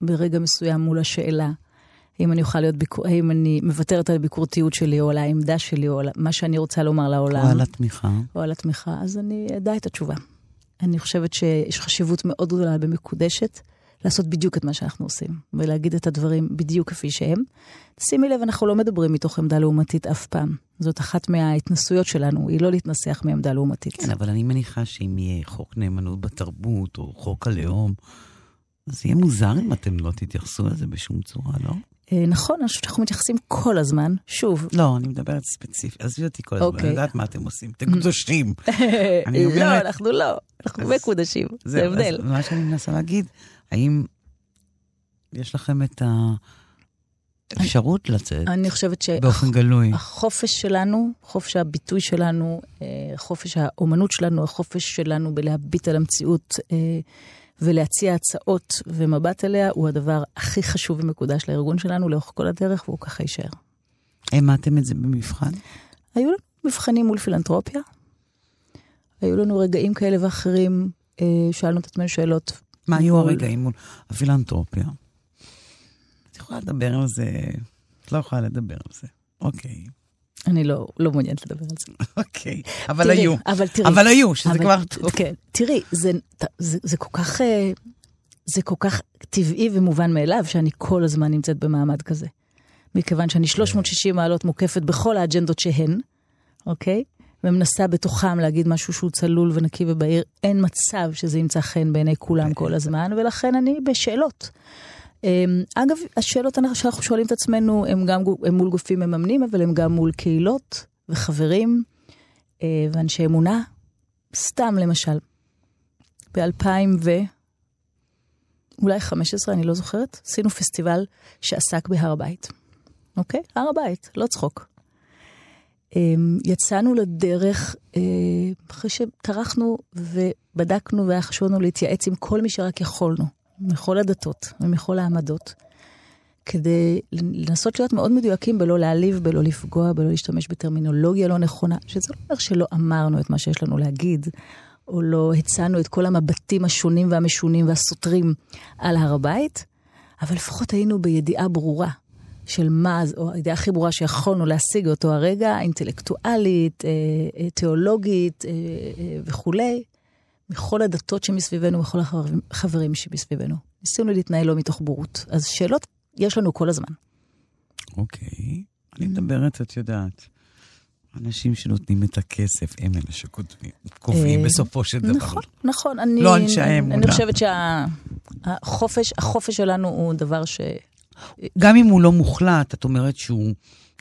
ברגע מסוים מול השאלה, האם אני אוכל להיות, ביקור... האם אני מוותרת על הביקורתיות שלי, או על העמדה שלי, או על מה שאני רוצה לומר לעולם, או על התמיכה? או על התמיכה, אז אני אדע את התשובה. אני חושבת שיש חשיבות מאוד גדולה במקודשת לעשות בדיוק את מה שאנחנו עושים, ולהגיד את הדברים בדיוק כפי שהם. שימי לב, אנחנו לא מדברים מתוך עמדה לעומתית אף פעם. זאת אחת מההתנסויות שלנו, היא לא להתנסח מעמדה לעומתית. כן, אבל אני מניחה שאם יהיה חוק נאמנות בתרבות או חוק הלאום, אז יהיה מוזר אם אתם לא תתייחסו לזה בשום צורה, לא? אה, נכון, אני חושבת שאנחנו מתייחסים כל הזמן, שוב, לא, אני מדברת ספציפית. עזבי אותי כל הזמן, אוקיי. אני יודעת מה אתם עושים. אתם קדושים. לא, אנחנו לא, אנחנו מקודשים, זה הבדל. מה שאני מנסה להגיד, האם יש לכם את האפשרות לצאת אני חושבת באופן גלוי? שהחופש שלנו, חופש הביטוי שלנו, אה, חופש האומנות שלנו, החופש שלנו בלהביט על המציאות אה, ולהציע הצעות ומבט אליה, הוא הדבר הכי חשוב ומקודש לארגון שלנו לאורך כל הדרך, והוא ככה יישאר. העמדתם את זה במבחן? היו לנו מבחנים מול פילנטרופיה, היו לנו רגעים כאלה ואחרים, אה, שאלנו את עצמנו שאלות. מה היו הרגעים מול הפילנטרופיה? את יכולה לדבר על זה, את לא יכולה לדבר על זה. אוקיי, אני לא, לא מעוניינת לדבר על זה. אוקיי. אבל תראי, היו. אבל תראי. אבל היו, שזה אבל- כבר טוב. כן, תראי, זה, זה, זה כל כך, אה, זה כל כך טבעי ומובן מאליו שאני כל הזמן נמצאת במעמד כזה. מכיוון שאני 360 מעלות מוקפת בכל האג'נדות שהן, אוקיי? ומנסה בתוכם להגיד משהו שהוא צלול ונקי ובהיר, אין מצב שזה ימצא חן בעיני כולם כל הזמן, ולכן אני בשאלות. אמ, אגב, השאלות שאנחנו שואלים את עצמנו הן גם הן מול גופים מממנים, אבל הן גם מול קהילות וחברים אה, ואנשי אמונה. סתם למשל, ב-2000 ו... אולי 15, אני לא זוכרת, עשינו פסטיבל שעסק בהר הבית. אוקיי? הר הבית, לא צחוק. אמ, יצאנו לדרך אה, אחרי שטרחנו ובדקנו והיה חשוב לנו להתייעץ עם כל מי שרק יכולנו, מכל הדתות ומכל העמדות, כדי לנסות להיות מאוד מדויקים בלא להעליב, בלא לפגוע, בלא להשתמש בטרמינולוגיה לא נכונה, שזה לא אומר שלא אמרנו את מה שיש לנו להגיד, או לא הצענו את כל המבטים השונים והמשונים והסותרים על הר הבית, אבל לפחות היינו בידיעה ברורה של מה, או הידיעה הכי ברורה שיכולנו להשיג אותו הרגע, אינטלקטואלית, אה, אה, תיאולוגית אה, וכולי, מכל הדתות שמסביבנו, מכל החברים שמסביבנו. ניסינו להתנהל לא מתוך בורות. אז שאלות יש לנו כל הזמן. אוקיי. אני מדברת, את יודעת. אנשים שנותנים את הכסף, הם אלה שקובעים בסופו של דבר. נכון, נכון. אני, לא אנשי האמונה. אני חושבת שהחופש החופש שלנו הוא דבר ש... גם אם הוא לא מוחלט, את אומרת שהוא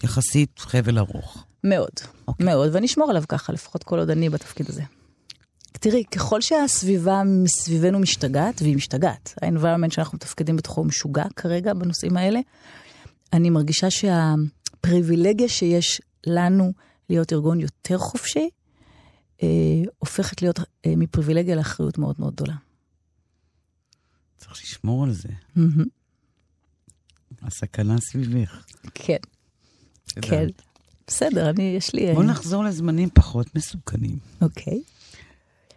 יחסית חבל ארוך. מאוד, okay. אוקיי. מאוד, ואני אשמור עליו ככה, לפחות כל עוד אני בתפקיד הזה. תראי, ככל שהסביבה מסביבנו משתגעת, והיא משתגעת, ה-environment שאנחנו מתפקדים בתוכו משוגע כרגע בנושאים האלה, אני מרגישה שהפריבילגיה שיש לנו להיות ארגון יותר חופשי, אה, הופכת להיות אה, מפריבילגיה לאחריות מאוד מאוד גדולה. צריך לשמור על זה. Mm-hmm. הסכנה סביבך. כן, כן. בסדר, אני, יש לי... בוא נחזור לזמנים פחות מסוכנים. אוקיי.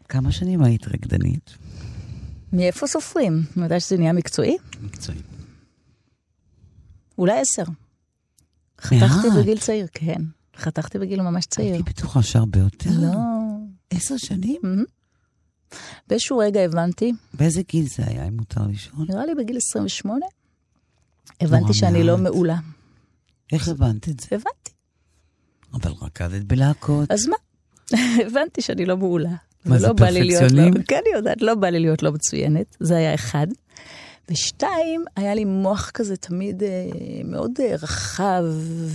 כמה שנים היית רקדנית? מאיפה סופרים? אני יודעת שזה נהיה מקצועי? מקצועי. אולי עשר. חתכתי בגיל צעיר, כן. חתכתי בגיל ממש צעיר. הייתי בטוחה שהרבה יותר. לא. עשר שנים? באיזשהו רגע הבנתי. באיזה גיל זה היה, אם מותר לשאול? נראה לי בגיל 28. הבנתי שאני לא מעולה. איך הבנת את זה? הבנתי. אבל רקדת בלהקות. אז מה? הבנתי שאני לא מעולה. מה זה, לי להיות לא- פרפקציונים? כן, אני יודעת, לא בא לי להיות לא מצוינת. זה היה אחד. ושתיים, היה לי מוח כזה תמיד אה, מאוד אה, רחב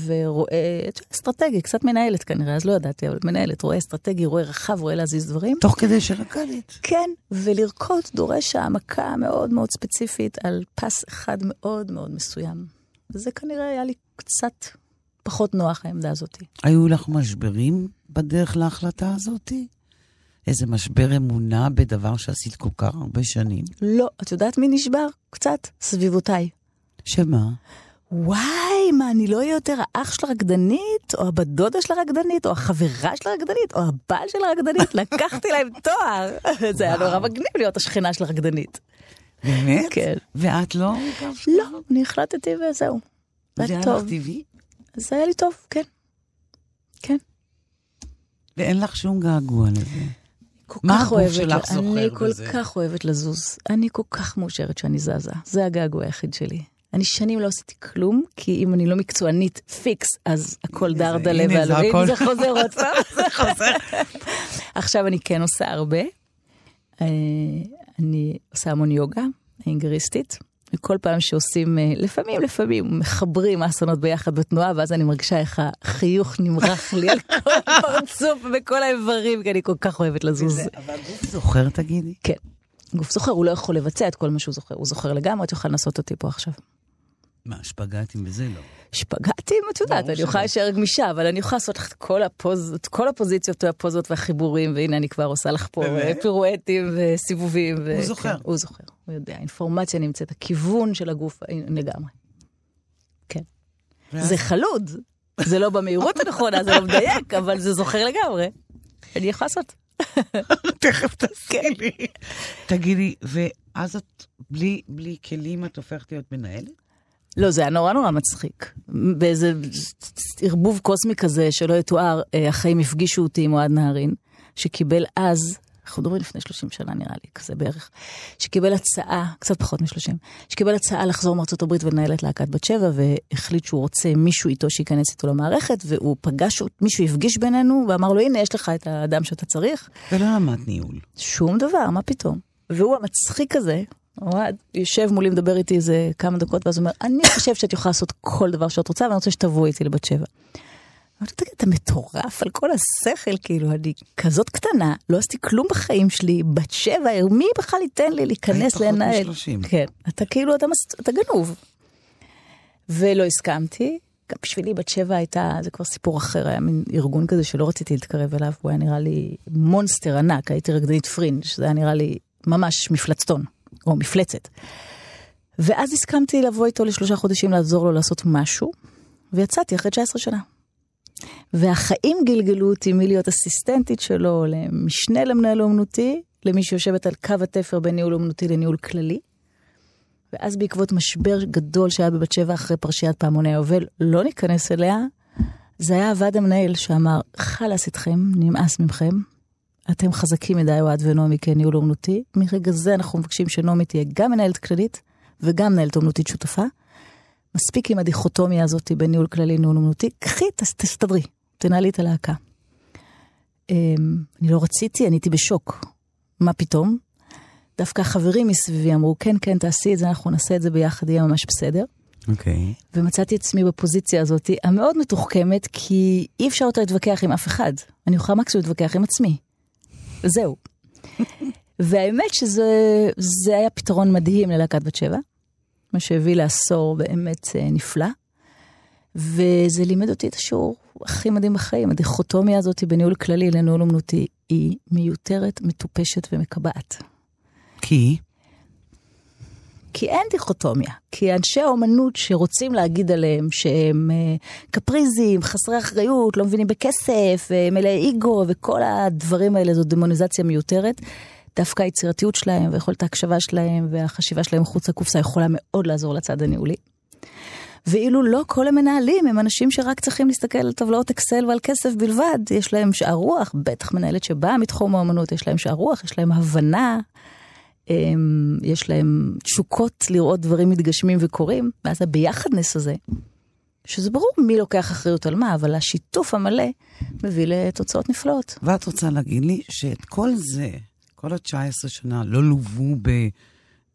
ורואה, אסטרטגי, קצת מנהלת כנראה, אז לא ידעתי, אבל מנהלת, רואה אסטרטגי, רואה רחב, רואה להזיז דברים. תוך כדי שרקדת. כן, ולרקוד דורש העמקה מאוד מאוד ספציפית על פס אחד מאוד מאוד מסוים. וזה כנראה היה לי קצת פחות נוח, העמדה הזאת. היו לך משברים בדרך להחלטה הזאתי? איזה משבר אמונה בדבר שעשית כל כך הרבה שנים? לא, את יודעת מי נשבר? קצת, סביבותיי. שמה? וואי, מה, אני לא אהיה יותר האח של הרקדנית, או הבת דודה של הרקדנית, או החברה של הרקדנית, או הבעל של הרקדנית, לקחתי להם תואר. זה היה נורא מגניב להיות השכנה של הרקדנית. באמת? כן. ואת לא? לא, אני החלטתי וזהו. זה היה. לך טבעי? זה היה לי טוב, כן. כן. ואין לך שום געגוע לזה. כל מה כך הגוף אוהבת, שלך זוכר אני כל בזה? כך אוהבת לזוז. אני כל כך מאושרת שאני זזה. זה הגעגוע היחיד שלי. אני שנים לא עשיתי כלום, כי אם אני לא מקצוענית פיקס, אז הכל דרדלה זה הכל. זה חוזר עוד פעם. זה חוזר. עכשיו אני כן עושה הרבה. אה, אני עושה המון יוגה, אינגריסטית. וכל פעם שעושים, אה, לפעמים, לפעמים, מחברים אסונות ביחד בתנועה, ואז אני מרגישה איך החיוך נמרח לי על כל הפרצוף ובכל האיברים, כי אני כל כך אוהבת לזוז. אבל הגוף זוכר, תגידי? כן. גוף זוכר, הוא לא יכול לבצע את כל מה שהוא זוכר. הוא זוכר לגמרי, את יכולה לנסות אותי פה עכשיו. מה, שפגעתם בזה? לא. שפגעתי, את יודעת, אני יכולה. להישאר גמישה, אבל אני יכולה לעשות לך את כל, הפוז, את כל הפוזיציות והפוזות והחיבורים, והנה אני כבר עושה לך פה באמת? פירואטים וסיבובים. ו- הוא זוכר. כן, הוא זוכר, הוא יודע, האינפורמציה נמצאת, הכיוון של הגוף אה, לגמרי. כן. זה חלוד, זה לא במהירות הנכונה, זה לא מדייק, אבל זה זוכר לגמרי. אני יכולה לעשות. תכף תעשי לי. תגידי, ואז את בלי, בלי כלים את הופכת להיות מנהלת? לא, זה היה נורא נורא מצחיק. באיזה ערבוב קוסמי כזה שלא יתואר, אה, החיים הפגישו אותי עם אוהד נהרין, שקיבל אז, אנחנו מדברים לפני 30 שנה נראה לי, כזה בערך, שקיבל הצעה, קצת פחות מ-30, שקיבל הצעה לחזור מארצות הברית ולנהל את להקת בת שבע, והחליט שהוא רוצה מישהו איתו שייכנס איתו למערכת, והוא פגש, מישהו הפגיש בינינו, ואמר לו, הנה, יש לך את האדם שאתה צריך. ולא למדת ניהול. שום דבר, מה פתאום? והוא המצחיק הזה, אוהד, יושב מולי, מדבר איתי איזה כמה דקות, ואז הוא אומר, אני חושב שאת יכולה לעשות כל דבר שאת רוצה, ואני רוצה שתבואי איתי לבת שבע. אמרתי, תגיד, אתה מטורף על כל השכל, כאילו, אני כזאת קטנה, לא עשיתי כלום בחיים שלי, בת שבע, מי בכלל ייתן לי להיכנס לנהל? מ-30. כן, אתה כאילו, אתה, מס... אתה גנוב. ולא הסכמתי, גם בשבילי בת שבע הייתה, זה כבר סיפור אחר, היה מין ארגון כזה שלא רציתי להתקרב אליו, הוא היה נראה לי מונסטר ענק, הייתי רקדנית פרינג', זה היה נראה לי ממש מפלצתון, או מפלצת. ואז הסכמתי לבוא איתו לשלושה חודשים לעזור לו לעשות משהו, ויצאתי אחרי 19 שנה. והחיים גלגלו אותי מלהיות אסיסטנטית שלו למשנה למנהל אומנותי, למי שיושבת על קו התפר בין ניהול אומנותי לניהול כללי. ואז בעקבות משבר גדול שהיה בבת שבע אחרי פרשיית פעמוני היובל, לא ניכנס אליה, זה היה הוועד המנהל שאמר, חלאס איתכם, נמאס מכם, אתם חזקים מדי, אוהד ונעמי כניהול אומנותי. מרגע זה אנחנו מבקשים שנעמי תהיה גם מנהלת כללית וגם מנהלת אומנותית שותפה. מספיק עם הדיכוטומיה הזאת בין ניהול כללי לניהול אומנותי, קחי, תס- תסתדרי, תנהלי את הלהקה. אמ, אני לא רציתי, אני הייתי בשוק. מה פתאום? דווקא החברים מסביבי אמרו, כן, כן, תעשי את זה, אנחנו נעשה את זה ביחד, יהיה ממש בסדר. אוקיי. ומצאתי עצמי בפוזיציה הזאת המאוד מתוחכמת, כי אי אפשר יותר להתווכח עם אף אחד. אני יכולה מקסימום להתווכח עם עצמי. וזהו. והאמת שזה זה היה פתרון מדהים ללהקת בת שבע, מה שהביא לעשור באמת אה, נפלא. וזה לימד אותי את השיעור הכי מדהים בחיים. הדיכוטומיה הזאת בניהול כללי לניהול אומנותי היא מיותרת, מטופשת ומקבעת. כי? כי אין דיכוטומיה. כי אנשי האומנות שרוצים להגיד עליהם שהם אה, קפריזים, חסרי אחריות, לא מבינים בכסף, אה, מלאי אגו וכל הדברים האלה, זו דמוניזציה מיותרת. דווקא היצירתיות שלהם ויכולת ההקשבה שלהם והחשיבה שלהם מחוץ לקופסה יכולה מאוד לעזור לצד הניהולי. ואילו לא כל המנהלים הם אנשים שרק צריכים להסתכל על טבלאות אקסל ועל כסף בלבד. יש להם שער רוח, בטח מנהלת שבאה מתחום האמנות, יש להם שער רוח, יש להם הבנה, הם, יש להם תשוקות לראות דברים מתגשמים וקורים, ואז הביחדנס הזה, שזה ברור מי לוקח אחריות על מה, אבל השיתוף המלא מביא לתוצאות נפלאות. ואת רוצה להגיד לי שאת כל זה, כל ה-19 שנה, לא לוו ב,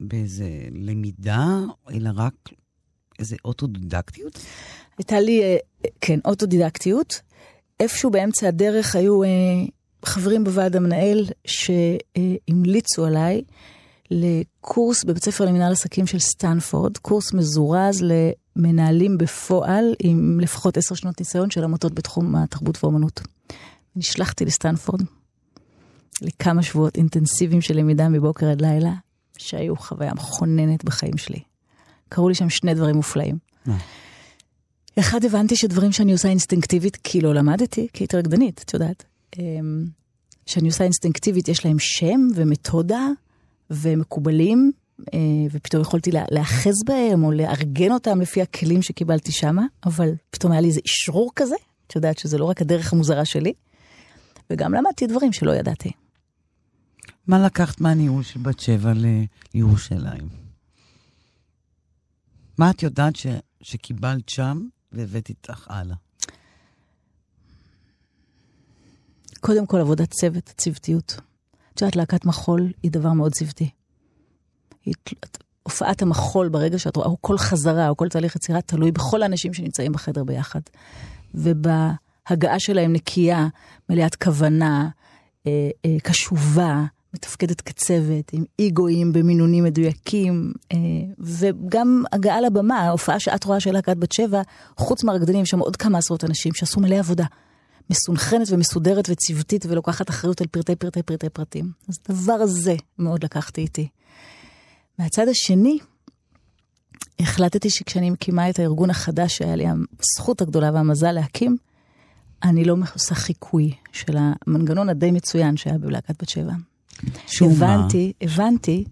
באיזה למידה, אלא רק איזה אוטודידקטיות? הייתה לי, אה, כן, אוטודידקטיות. איפשהו באמצע הדרך היו אה, חברים בוועד המנהל שהמליצו עליי לקורס בבית ספר למנהל עסקים של סטנפורד, קורס מזורז למנהלים בפועל עם לפחות עשר שנות ניסיון של עמותות בתחום התרבות והאומנות. נשלחתי לסטנפורד לכמה שבועות אינטנסיביים של למידה מבוקר עד לילה, שהיו חוויה מכוננת בחיים שלי. קרו לי שם שני דברים מופלאים. אחד, הבנתי שדברים שאני עושה אינסטינקטיבית, כי לא למדתי, כי הייתי רקדנית, את יודעת. אמ, שאני עושה אינסטינקטיבית, יש להם שם ומתודה ומקובלים, אה, ופתאום יכולתי לה- להאחז בהם או לארגן אותם לפי הכלים שקיבלתי שמה, אבל פתאום היה לי איזה אשרור כזה, את יודעת שזה לא רק הדרך המוזרה שלי, וגם למדתי דברים שלא ידעתי. מה לקחת מהניהול של בת שבע לירושלים? מה את יודעת ש, שקיבלת שם והבאת איתך הלאה? קודם כל עבודת צוות, צוותיות. את יודעת, להקת מחול היא דבר מאוד צוותי. הופעת המחול, ברגע שאת רואה, או כל חזרה, או כל תהליך יצירה, תלוי בכל האנשים שנמצאים בחדר ביחד. ובהגעה שלהם נקייה, מלאת כוונה, אה, אה, קשובה, מתפקדת כצוות, עם איגואים במינונים מדויקים, אה, וגם הגעה לבמה, ההופעה שאת רואה של להקת בת שבע, חוץ מהרקדנים, יש שם עוד כמה עשרות אנשים שעשו מלא עבודה. מסונכרנת ומסודרת וצוותית ולוקחת אחריות על פרטי פרטי פרטי פרטים. אז הדבר הזה מאוד לקחתי איתי. מהצד השני, החלטתי שכשאני מקימה את הארגון החדש שהיה לי הזכות הגדולה והמזל להקים, אני לא עושה חיקוי של המנגנון הדי מצוין שהיה בלהקת בת שבע. מה? הבנתי, הבנתי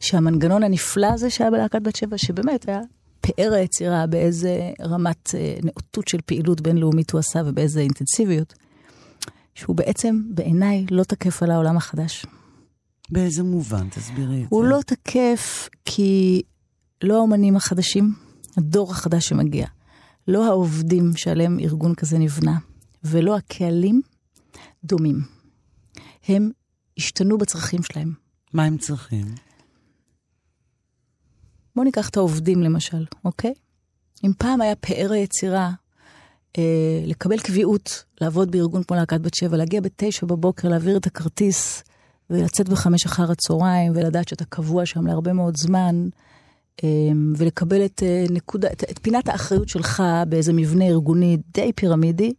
שהמנגנון הנפלא הזה שהיה בלהקת בת שבע, שבאמת היה פאר היצירה, באיזה רמת אה, נאותות של פעילות בינלאומית הוא עשה ובאיזה אינטנסיביות, שהוא בעצם בעיניי לא תקף על העולם החדש. באיזה מובן? תסבירי את זה. הוא לא תקף כי לא האומנים החדשים, הדור החדש שמגיע, לא העובדים שעליהם ארגון כזה נבנה, ולא הקהלים דומים. הם השתנו בצרכים שלהם. מה הם צריכים? בואו ניקח את העובדים למשל, אוקיי? אם פעם היה פאר היצירה אה, לקבל קביעות, לעבוד בארגון כמו להקת בת שבע, להגיע בתשע בבוקר, להעביר את הכרטיס ולצאת בחמש אחר הצהריים ולדעת שאתה קבוע שם להרבה מאוד זמן, אמ, ולקבל את, אה, נקודה, את, את פינת האחריות שלך באיזה מבנה ארגוני די פירמידי.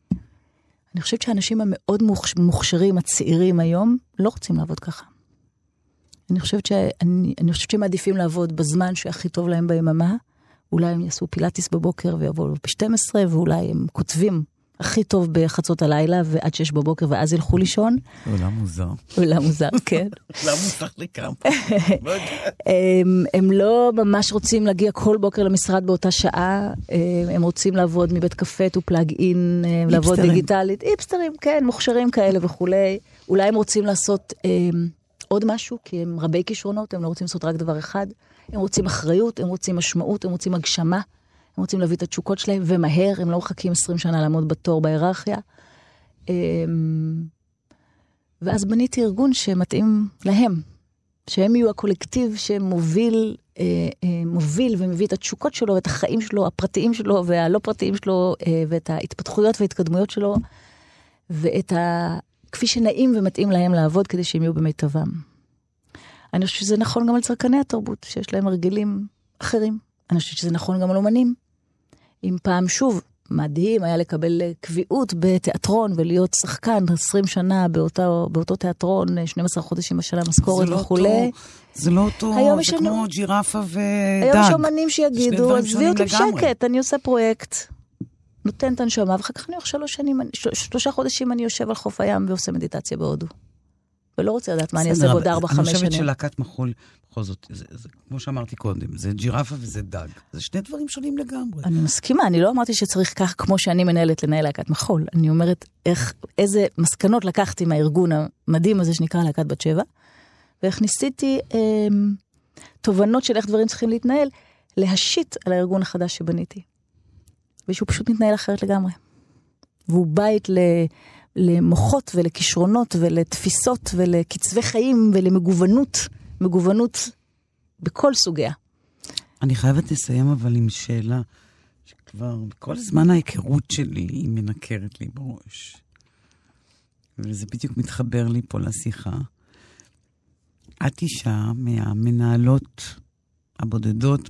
אני חושבת שהאנשים המאוד מוכש, מוכשרים, הצעירים היום, לא רוצים לעבוד ככה. אני חושבת, שאני, אני חושבת שהם מעדיפים לעבוד בזמן שהכי טוב להם ביממה. אולי הם יעשו פילאטיס בבוקר ויבואו ב-12, ואולי הם כותבים הכי טוב בחצות הלילה ועד שש בבוקר ואז ילכו לישון. עולם מוזר. עולם מוזר, כן. עולם מוזר לגמרי. לא הם, לא ממש רוצים להגיע כל בוקר למשרד באותה שעה, הם- רוצים לעבוד מבית קפה to plug in, אה, לעבוד. דיגיטלית, איפסטרים, כן, מוכשרים כאלה וכולי. אולי הם רוצים לעשות אה, עוד משהו, כי הם רבי כישרונות, הם לא רוצים לעשות רק דבר אחד. הם רוצים אחריות, הם רוצים משמעות, הם רוצים הגשמה, הם רוצים להביא את התשוקות שלהם, ומהר, הם לא מחכים 20 שנה לעמוד בתור בהיררכיה. אה, ואז בניתי ארגון שמתאים להם, שהם יהיו הקולקטיב שמוביל אה, אה, מוביל ומביא את התשוקות שלו ואת החיים שלו, הפרטיים שלו והלא פרטיים שלו, אה, ואת ההתפתחויות וההתקדמויות שלו, ואת ה... כפי שנעים ומתאים להם לעבוד כדי שהם יהיו במיטבם. אני חושבת שזה נכון גם על צרכני התרבות, שיש להם הרגלים אחרים. אני חושבת שזה נכון גם על אומנים. אם פעם, שוב, מדהים היה לקבל אה, קביעות בתיאטרון ולהיות שחקן 20 שנה באותו, באותו תיאטרון, אה, 12 חודשים בשנה משכורת לא וכולי. זה לא אותו, זה יש כמו ג'ירפה ודג. היום יש אומנים שיגידו, עזבי אותי לגמרי." בשקט, אני עושה פרויקט, נותן את הנשמה, ואחר כך אני הולך שלוש שנים, שלושה חודשים אני יושב על חוף הים ועושה מדיטציה בהודו. ולא רוצה לדעת מה אני אעשה בעוד אבל ארבע, אני חושבת שנים. שלהקת מחול, בכל זאת, זה, זה, כמו שאמרתי קודם, זה ג'ירפה וזה דג. זה שני דברים שונים לגמרי. אני מסכימה, אני לא אמרתי שצריך כך כמו שאני מנהלת לנהל להקת מחול. אני אומרת איך, איזה מסקנות לקחתי מהארגון המדהים הזה שנקרא להקת בת שבע, ואיך ניסיתי אה, תובנות של איך דברים צריכים להתנהל, להשית על הארגון החדש שבניתי. ושהוא פשוט מתנהל אחרת לגמרי. והוא בית ל, למוחות ולכישרונות ולתפיסות ולקצבי חיים ולמגוונות, מגוונות בכל סוגיה. אני חייבת לסיים אבל עם שאלה שכבר כל הזמן ההיכרות שלי היא מנקרת לי בראש. וזה בדיוק מתחבר לי פה לשיחה. את אישה מהמנהלות הבודדות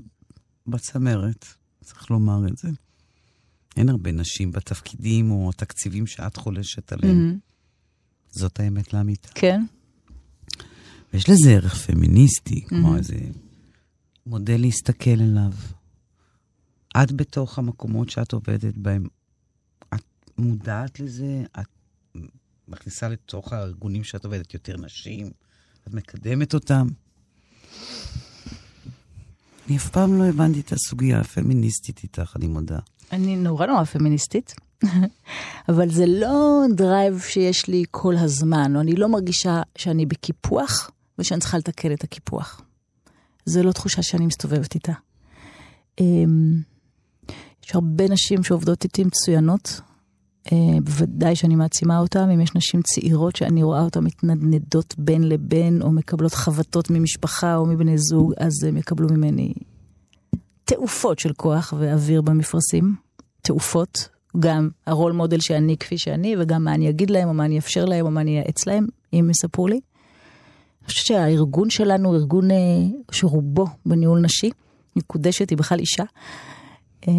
בצמרת, צריך לומר את זה. אין הרבה נשים בתפקידים או התקציבים שאת חולשת עליהם. זאת האמת לאמיתה. כן? ויש לזה ערך פמיניסטי, כמו Mhm. איזה מודל להסתכל אליו. את בתוך המקומות שאת עובדת בהם, את מודעת לזה? את מכניסה לתוך הארגונים שאת עובדת יותר נשים? את מקדמת אותם? אני אף פעם לא הבנתי את הסוגיה הפמיניסטית איתך, אני מודה. אני נורא נורא פמיניסטית, אבל זה לא drive שיש לי כל הזמן, אני לא מרגישה שאני בקיפוח ושאני צריכה לתקן את הקיפוח. זו לא תחושה שאני מסתובבת איתה. אמ, יש הרבה נשים שעובדות איתי מצוינות, אה, בוודאי שאני מעצימה אותן, אם יש נשים צעירות שאני רואה אותן מתנדנדות בין לבין, או מקבלות חבטות ממשפחה או מבני זוג, אז הם יקבלו ממני תעופות של כוח ואוויר במפרשים. תעופות, גם הרול מודל שאני כפי שאני, וגם מה אני אגיד להם, או מה אני אאפשר להם, או מה אני אייעץ להם, אם יספרו לי. אני חושבת שהארגון שלנו הוא ארגון אה, שרובו בניהול נשי, מקודשת, היא בכלל אישה. אה,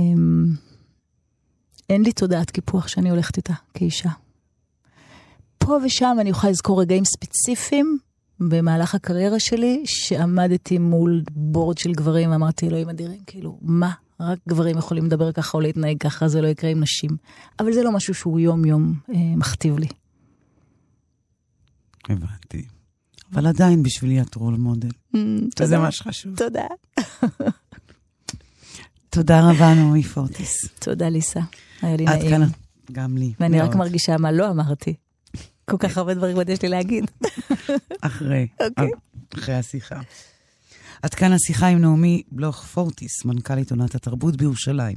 אין לי תודעת קיפוח שאני הולכת איתה כאישה. פה ושם אני יכולה לזכור רגעים ספציפיים במהלך הקריירה שלי, שעמדתי מול בורד של גברים ואמרתי, אלוהים אדירים, כאילו, מה? רק גברים יכולים לדבר ככה או להתנהג ככה, זה לא יקרה עם נשים. אבל זה לא משהו שהוא יום-יום אה, מכתיב לי. הבנתי. אבל עדיין בשבילי את רול מודל. וזה תודה. מה שחשוב. תודה. תודה רבה, נעמי פורטיס. תודה, ליסה. היה לי עד נעים. כאן, גם לי. ואני רק. מרגישה מה לא אמרתי. כל כך הרבה דברים עוד יש לי להגיד. אחרי, אוקיי. אחרי השיחה. עד כאן השיחה עם נעמי בלוך פורטיס, מנכ"לית עונת התרבות בירושלים.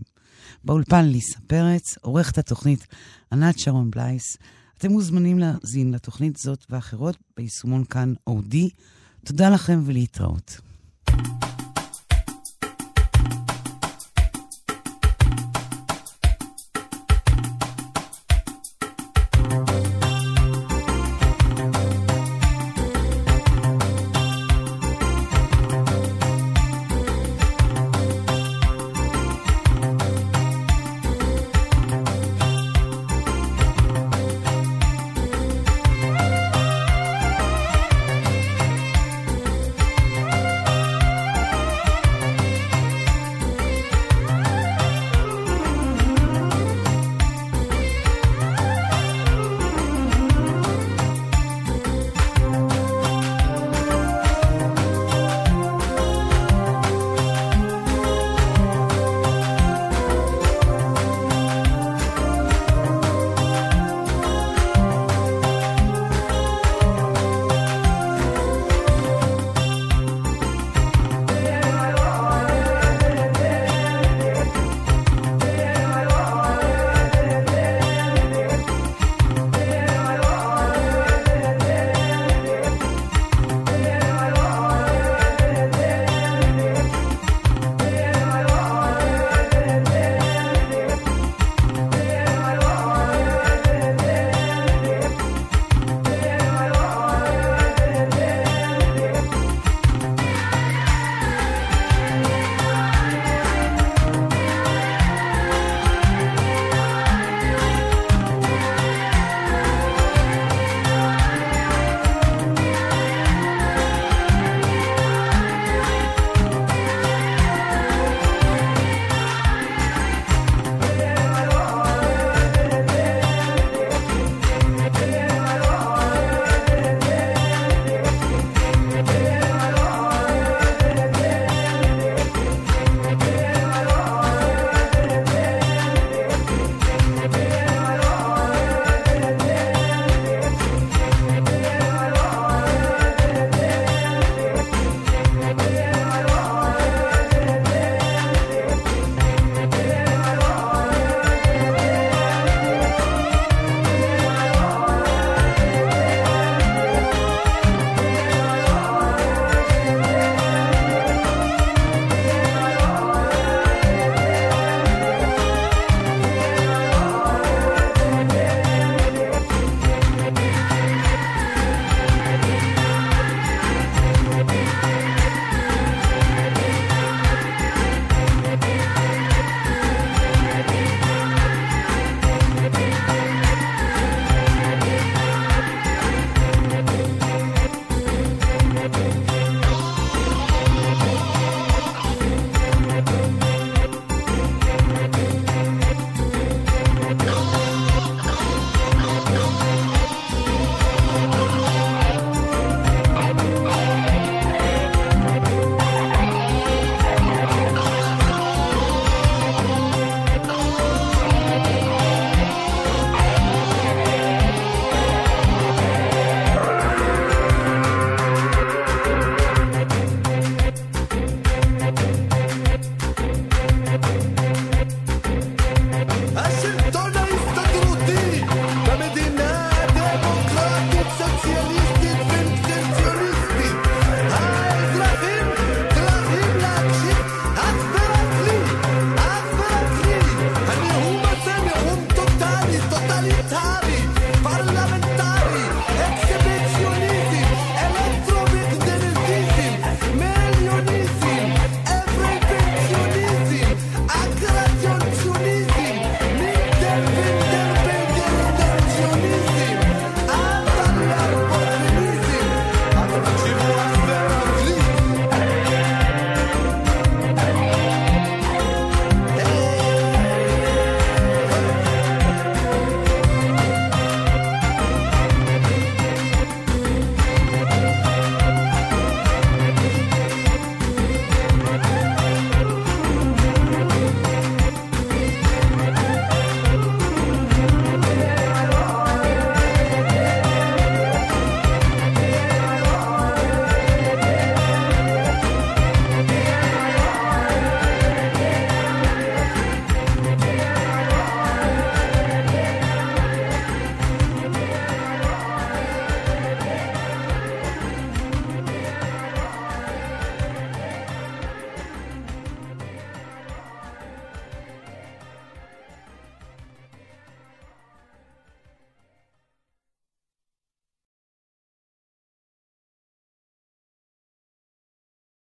באולפן ליסה פרץ, עורכת התוכנית ענת שרון בלייס. אתם מוזמנים להאזין לתוכנית זאת ואחרות ביישומון כאן אודי. תודה לכם ולהתראות.